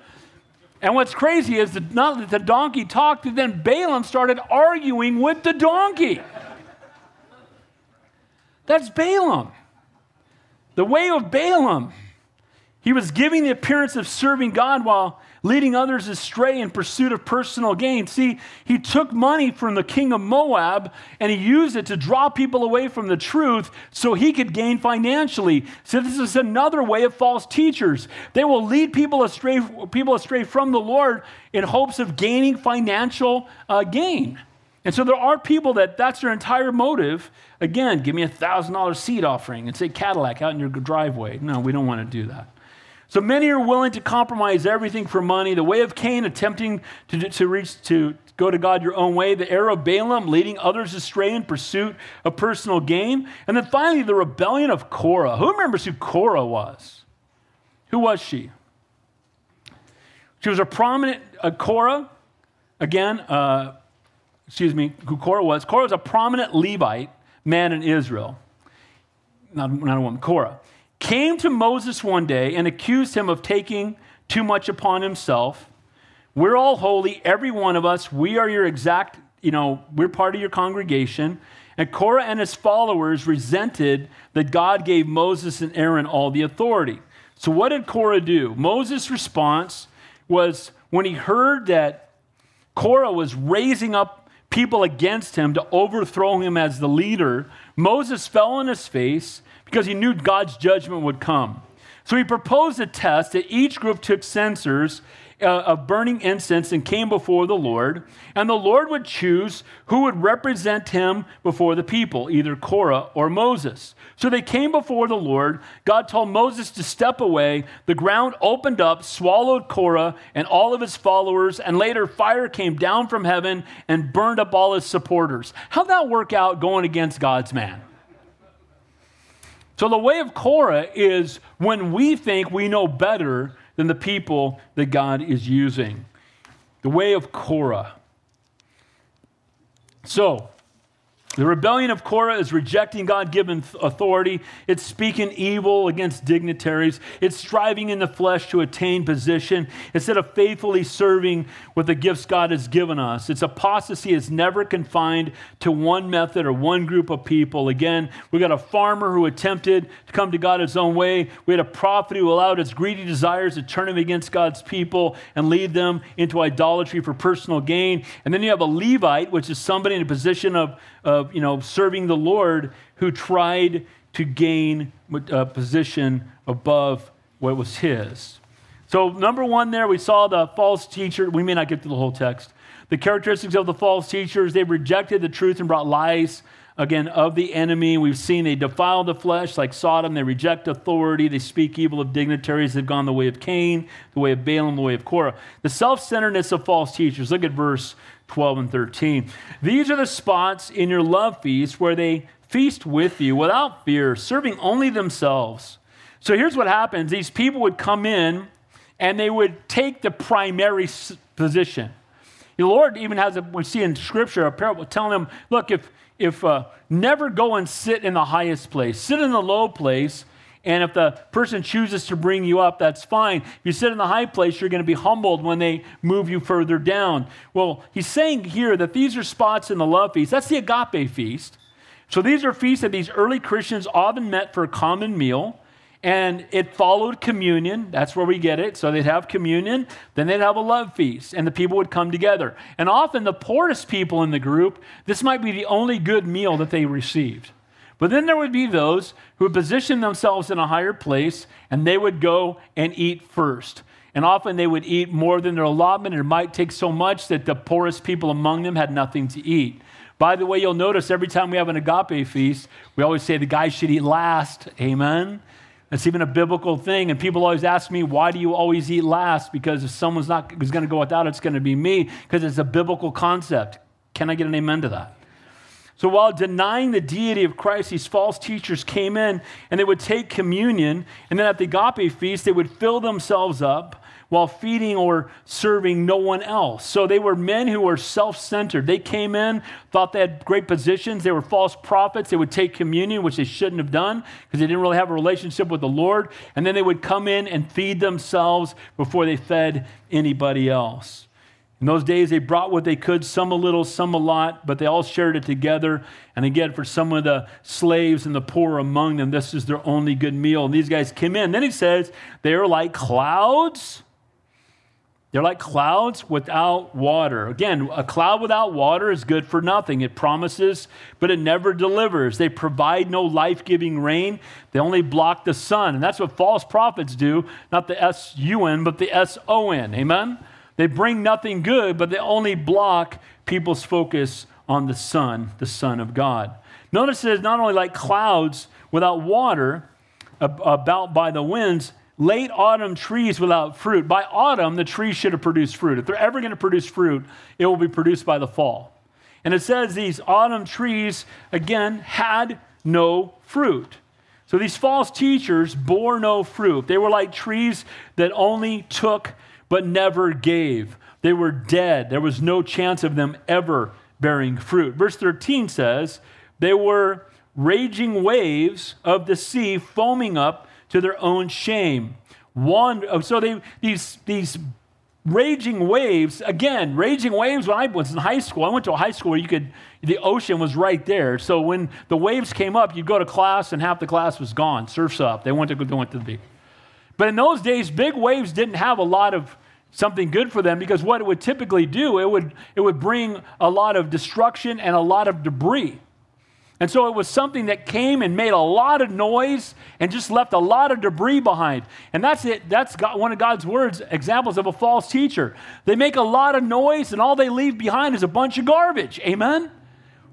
And what's crazy is that not that the donkey talked, and then Balaam started arguing with the donkey. That's Balaam. The way of Balaam. He was giving the appearance of serving God while leading others astray in pursuit of personal gain. See, he took money from the king of Moab and he used it to draw people away from the truth so he could gain financially. So this is another way of false teachers. They will lead people astray, people astray from the Lord in hopes of gaining financial uh, gain. And so there are people that that's their entire motive. Again, give me a thousand dollar seed offering and say Cadillac out in your driveway. No, we don't want to do that. So many are willing to compromise everything for money. The way of Cain, attempting to, to reach to go to God your own way. The error of Balaam, leading others astray in pursuit of personal gain. And then finally, the rebellion of Korah. Who remembers who Korah was? Who was she? She was a prominent uh, Korah. Again, uh, excuse me, who Korah was. Korah was a prominent Levite man in Israel. Not, not a woman, Korah came to Moses one day and accused him of taking too much upon himself. We're all holy, every one of us. We are your exact, you know, we're part of your congregation. And Korah and his followers resented that God gave Moses and Aaron all the authority. So, what did Korah do? Moses' response was when he heard that Korah was raising up people against him to overthrow him as the leader, Moses fell on his face because he knew God's judgment would come. So he proposed a test that each group took censers uh, of burning incense and came before the Lord, and the Lord would choose who would represent him before the people, either Korah or Moses. So they came before the Lord. God told Moses to step away. The ground opened up, swallowed Korah and all of his followers, and later fire came down from heaven and burned up all his supporters. How'd that work out going against God's man? So the way of Korah is when we think we know better than the people that God is using. The way of Korah. So, The rebellion of Korah is rejecting God given authority. It's speaking evil against dignitaries. It's striving in the flesh to attain position instead of faithfully serving with the gifts God has given us. Its apostasy is never confined to one method or one group of people. Again, we got a farmer who attempted to come to God his own way. We had a prophet who allowed his greedy desires to turn him against God's people and lead them into idolatry for personal gain. And then you have a Levite, which is somebody in a position of of you know, serving the Lord who tried to gain a position above what was his. So, number one, there we saw the false teacher. We may not get to the whole text. The characteristics of the false teachers they rejected the truth and brought lies, again, of the enemy. We've seen they defile the flesh like Sodom. They reject authority. They speak evil of dignitaries. They've gone the way of Cain, the way of Balaam, the way of Korah. The self centeredness of false teachers. Look at verse 12 and 13. These are the spots in your love feast where they feast with you without fear, serving only themselves. So here's what happens these people would come in and they would take the primary position. The Lord even has a, we see in Scripture, a parable telling them, look, if, if uh, never go and sit in the highest place, sit in the low place and if the person chooses to bring you up, that's fine. If you sit in the high place, you're going to be humbled when they move you further down. Well, he's saying here that these are spots in the love feast. That's the agape feast. So these are feasts that these early Christians often met for a common meal. And it followed communion. That's where we get it. So they'd have communion, then they'd have a love feast, and the people would come together. And often the poorest people in the group, this might be the only good meal that they received. But then there would be those who would position themselves in a higher place and they would go and eat first. And often they would eat more than their allotment. It might take so much that the poorest people among them had nothing to eat. By the way, you'll notice every time we have an agape feast, we always say the guy should eat last. Amen. That's even a biblical thing. And people always ask me, why do you always eat last? Because if someone's not going to go without, it's going to be me. Because it's a biblical concept. Can I get an amen to that? So while denying the deity of Christ, these false teachers came in and they would take communion, and then at the agape feast, they would fill themselves up while feeding or serving no one else. So they were men who were self centered. They came in, thought they had great positions. They were false prophets. They would take communion, which they shouldn't have done because they didn't really have a relationship with the Lord. And then they would come in and feed themselves before they fed anybody else. In those days, they brought what they could, some a little, some a lot, but they all shared it together. And again, for some of the slaves and the poor among them, this is their only good meal. And these guys came in. Then he says, they are like clouds. They're like clouds without water. Again, a cloud without water is good for nothing. It promises, but it never delivers. They provide no life giving rain, they only block the sun. And that's what false prophets do, not the S U N, but the S O N. Amen? They bring nothing good, but they only block people's focus on the Son, the Son of God. Notice it is not only like clouds without water, about by the winds, late autumn trees without fruit. By autumn, the trees should have produced fruit. If they're ever going to produce fruit, it will be produced by the fall. And it says these autumn trees, again, had no fruit. So these false teachers bore no fruit. They were like trees that only took but never gave. They were dead. There was no chance of them ever bearing fruit. Verse 13 says, They were raging waves of the sea foaming up to their own shame. One, oh, so they, these, these raging waves, again, raging waves when I was in high school, I went to a high school where you could, the ocean was right there. So when the waves came up, you'd go to class and half the class was gone, surf's up. They went to, they went to the beach. But in those days, big waves didn't have a lot of something good for them because what it would typically do, it would, it would bring a lot of destruction and a lot of debris. And so it was something that came and made a lot of noise and just left a lot of debris behind. And that's it. That's God, one of God's words, examples of a false teacher. They make a lot of noise and all they leave behind is a bunch of garbage. Amen?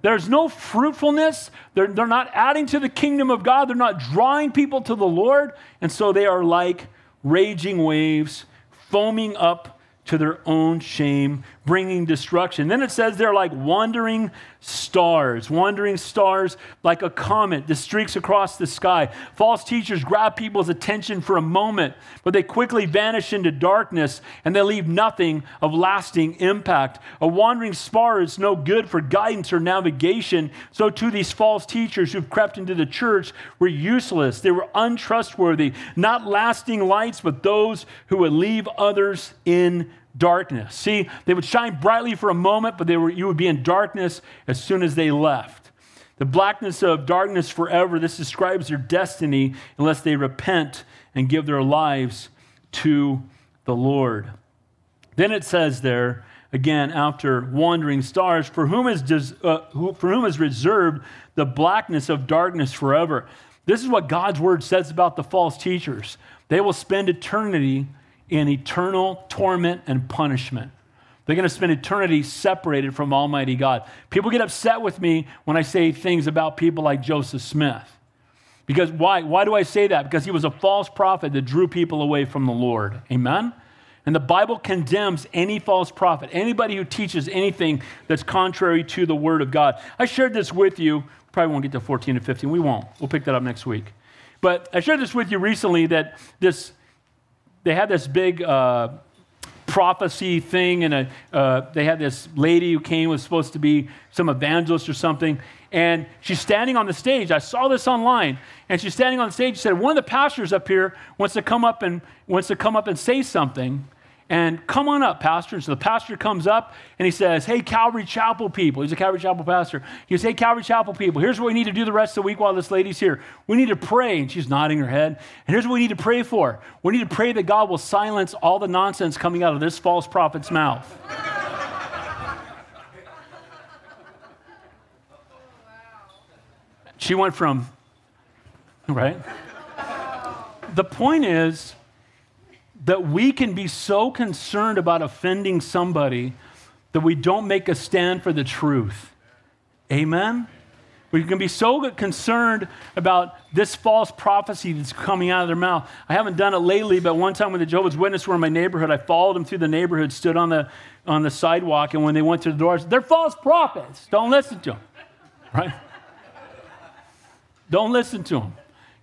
There's no fruitfulness. They're, they're not adding to the kingdom of God. They're not drawing people to the Lord. And so they are like raging waves, foaming up to their own shame, bringing destruction. Then it says they're like wandering stars, wandering stars like a comet that streaks across the sky. False teachers grab people's attention for a moment, but they quickly vanish into darkness and they leave nothing of lasting impact. A wandering star is no good for guidance or navigation. So, too, these false teachers who've crept into the church were useless. They were untrustworthy, not lasting lights, but those who would leave others in darkness. See, they would shine brightly for a moment, but they were, you would be in darkness as soon as they left. The blackness of darkness forever, this describes their destiny unless they repent and give their lives to the Lord. Then it says there, again, after wandering stars, for whom is, uh, who, for whom is reserved the blackness of darkness forever. This is what God's word says about the false teachers. They will spend eternity in eternal torment and punishment. They're going to spend eternity separated from Almighty God. People get upset with me when I say things about people like Joseph Smith. Because why? Why do I say that? Because he was a false prophet that drew people away from the Lord. Amen? And the Bible condemns any false prophet, anybody who teaches anything that's contrary to the Word of God. I shared this with you. Probably won't get to 14 and 15. We won't. We'll pick that up next week. But I shared this with you recently that this they had this big uh, prophecy thing, and a, uh, they had this lady who came, was supposed to be some evangelist or something, and she's standing on the stage. I saw this online, and she's standing on the stage. She said, "One of the pastors up here wants to come up and wants to come up and say something." And come on up, pastor. And so the pastor comes up and he says, Hey, Calvary Chapel people. He's a Calvary Chapel pastor. He says, Hey, Calvary Chapel people, here's what we need to do the rest of the week while this lady's here. We need to pray. And she's nodding her head. And here's what we need to pray for we need to pray that God will silence all the nonsense coming out of this false prophet's mouth. she went from, right? The point is, that we can be so concerned about offending somebody that we don't make a stand for the truth. Amen? We can be so concerned about this false prophecy that's coming out of their mouth. I haven't done it lately, but one time when the Jehovah's Witnesses were in my neighborhood, I followed them through the neighborhood, stood on the, on the sidewalk, and when they went to the doors, they're false prophets. Don't listen to them, right? Don't listen to them.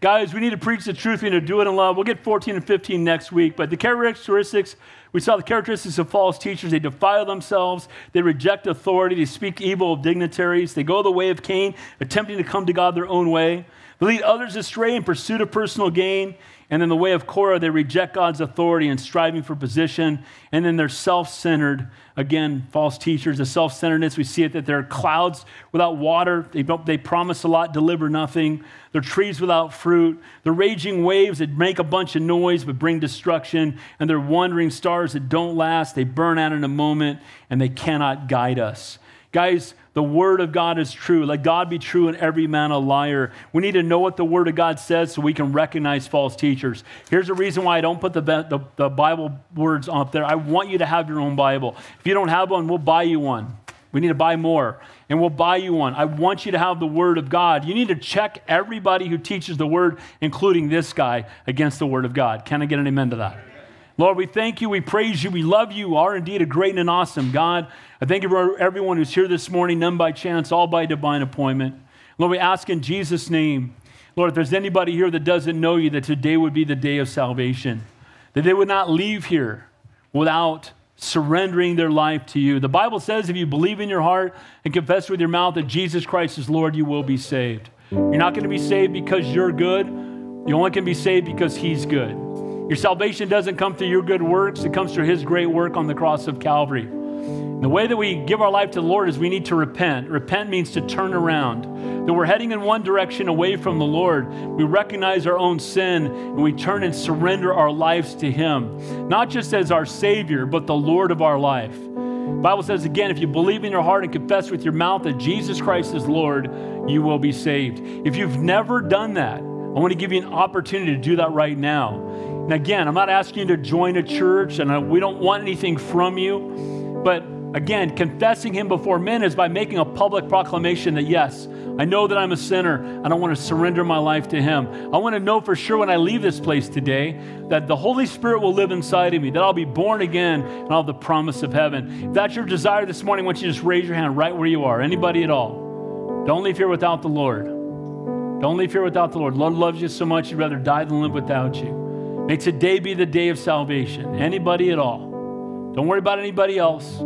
Guys, we need to preach the truth. We need to do it in love. We'll get 14 and 15 next week. But the characteristics, we saw the characteristics of false teachers. They defile themselves, they reject authority, they speak evil of dignitaries, they go the way of Cain, attempting to come to God their own way. They lead others astray in pursuit of personal gain. And in the way of Korah, they reject God's authority and striving for position. And then they're self centered. Again, false teachers, the self centeredness, we see it that they're clouds without water. They, they promise a lot, deliver nothing. They're trees without fruit. They're raging waves that make a bunch of noise but bring destruction. And they're wandering stars that don't last. They burn out in a moment and they cannot guide us. Guys, the word of God is true. Let God be true and every man a liar. We need to know what the word of God says so we can recognize false teachers. Here's the reason why I don't put the, the, the Bible words up there. I want you to have your own Bible. If you don't have one, we'll buy you one. We need to buy more, and we'll buy you one. I want you to have the Word of God. You need to check everybody who teaches the Word, including this guy, against the Word of God. Can I get an amen to that? Lord, we thank you, we praise you, we love you, are indeed a great and an awesome God. I thank you for everyone who's here this morning, none by chance, all by divine appointment. Lord, we ask in Jesus' name, Lord, if there's anybody here that doesn't know you, that today would be the day of salvation, that they would not leave here without surrendering their life to you. The Bible says if you believe in your heart and confess with your mouth that Jesus Christ is Lord, you will be saved. You're not going to be saved because you're good. You only can be saved because He's good. Your salvation doesn't come through your good works, it comes through His great work on the cross of Calvary. The way that we give our life to the Lord is we need to repent. Repent means to turn around. That we're heading in one direction away from the Lord. We recognize our own sin and we turn and surrender our lives to Him, not just as our Savior, but the Lord of our life. The Bible says again, if you believe in your heart and confess with your mouth that Jesus Christ is Lord, you will be saved. If you've never done that, I want to give you an opportunity to do that right now. And again, I'm not asking you to join a church, and we don't want anything from you, but Again, confessing Him before men is by making a public proclamation that, yes, I know that I'm a sinner and I want to surrender my life to Him. I want to know for sure when I leave this place today that the Holy Spirit will live inside of me, that I'll be born again and I'll have the promise of heaven. If that's your desire this morning, I want you to just raise your hand right where you are. Anybody at all. Don't leave here without the Lord. Don't leave here without the Lord. Lord loves you so much, He'd rather die than live without you. May today be the day of salvation. Anybody at all. Don't worry about anybody else.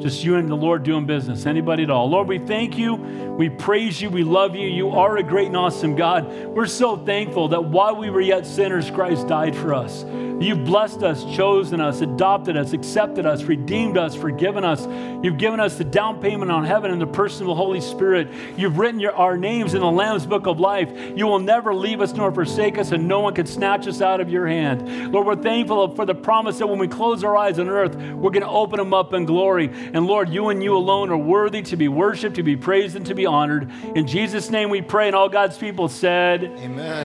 Just you and the Lord doing business. Anybody at all. Lord, we thank you. We praise you. We love you. You are a great and awesome God. We're so thankful that while we were yet sinners, Christ died for us. You've blessed us, chosen us, adopted us, accepted us, redeemed us, forgiven us. You've given us the down payment on heaven in the person of the Holy Spirit. You've written your, our names in the Lamb's book of life. You will never leave us nor forsake us, and no one can snatch us out of your hand. Lord, we're thankful for the promise that when we close our eyes on earth, we're going to open them up in glory. And Lord, you and you alone are worthy to be worshiped, to be praised, and to be honored. In Jesus' name we pray, and all God's people said, Amen.